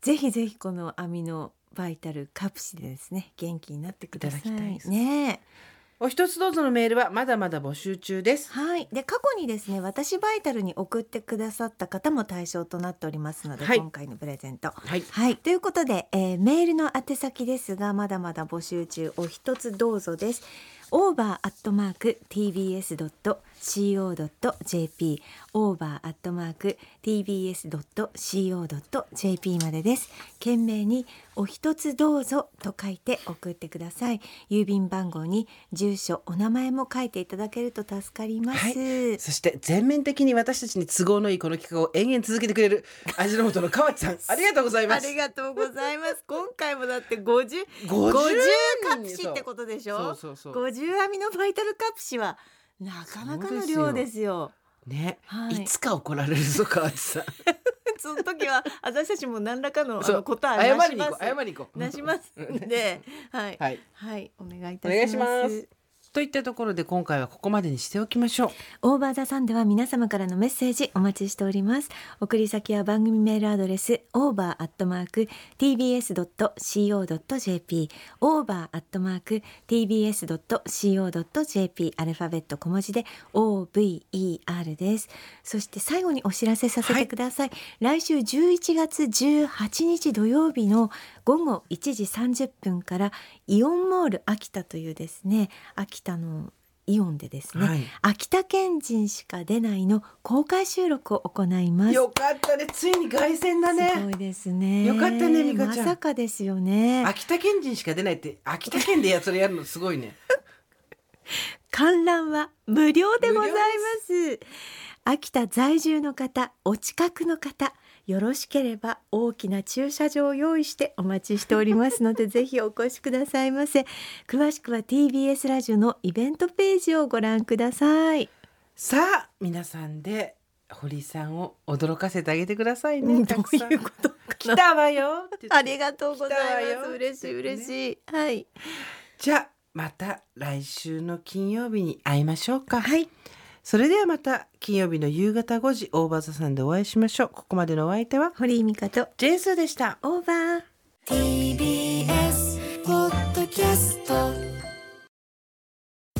ぜひぜひこのアミノバイタルカプシでですね、元気になってください。いただきたいですね。お一つどうぞのメールはまだまだ募集中です。はい、で過去にですね、私バイタルに送ってくださった方も対象となっておりますので、はい今回のプレゼント。はい。はい、ということで、えーメールの宛先ですがまだまだ募集中お一つどうぞです。over アットマーク tbs ドット co ドット jp over アットマーク tbs ドット co ドット jp までです。懸命にお一つどうぞと書いて送ってください。郵便番号に住所お名前も書いていただけると助かります。はいそして全面的に私たちに都合のいいこの企画を延々続けてくれる 味の素の河内さんありがとうございますあり。がとうございます。今回もだって50 50 50カプシってことでしょ？そうそうそう。50アミノバイタルカプシはなかなかの量ですよ。ね、はいい、つか怒られるぞ河内さん。その時は私たちも何らかのあの答え謝出しますりに行こう謝りに行こう。出しますんで、はい、はい。はい、お願いいたお願いしま。す。といったところで今回はここまでにしておきましょう。オーバーザさんでは皆様からのメッセージお待ちしております。送り先は番組メールアドレス over アットマーク tbs ドット co ドット jp over アルファベット小文字で over です。そして最後にお知らせさせてください。来週11月18日土曜日の午後1時30分からイオンモール秋田というですね秋田のイオンでですね、はい秋田県人しか出ないの公開収録を行います。よかったね。ついに凱旋だすごね。いですね。よかったね美香ちゃんまさかですよね。秋田県人しか出ないって秋田県でやそれやるのすごいね。観覧は無料でございます。秋田在住の方、お近くの方、よろしければ大きな駐車場を用意してお待ちしておりますので ぜひお越しくださいませ。詳しくは TBS ラジオのイベントページをご覧ください。さあ皆さんで堀さんを驚かせてあげてくださいね。うんどういうこと。来たわよ ありがとうございます。嬉しい嬉しい。はい。じゃあまた来週の金曜日に会いましょうか。はい。それではまた金曜日の夕方5時オーバーザさんでお会いしましょう。ここまでのお相手は堀井美香とジェイスーでした。オーバー。TBS ポッドキャスト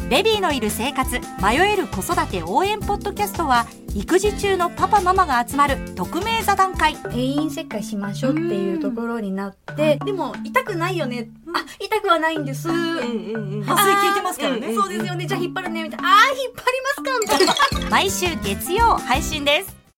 ベビーのいる生活迷える子育て応援ポッドキャストは育児中のパパママが集まる匿名座談会定員切開しましょうっていうところになってでも痛くないよねあ痛くはないんです。麻酔効いてますからね。そうですよね。じゃあ引っ張るね。みたいな。あー引っ張りますかみたいな。毎週月曜配信です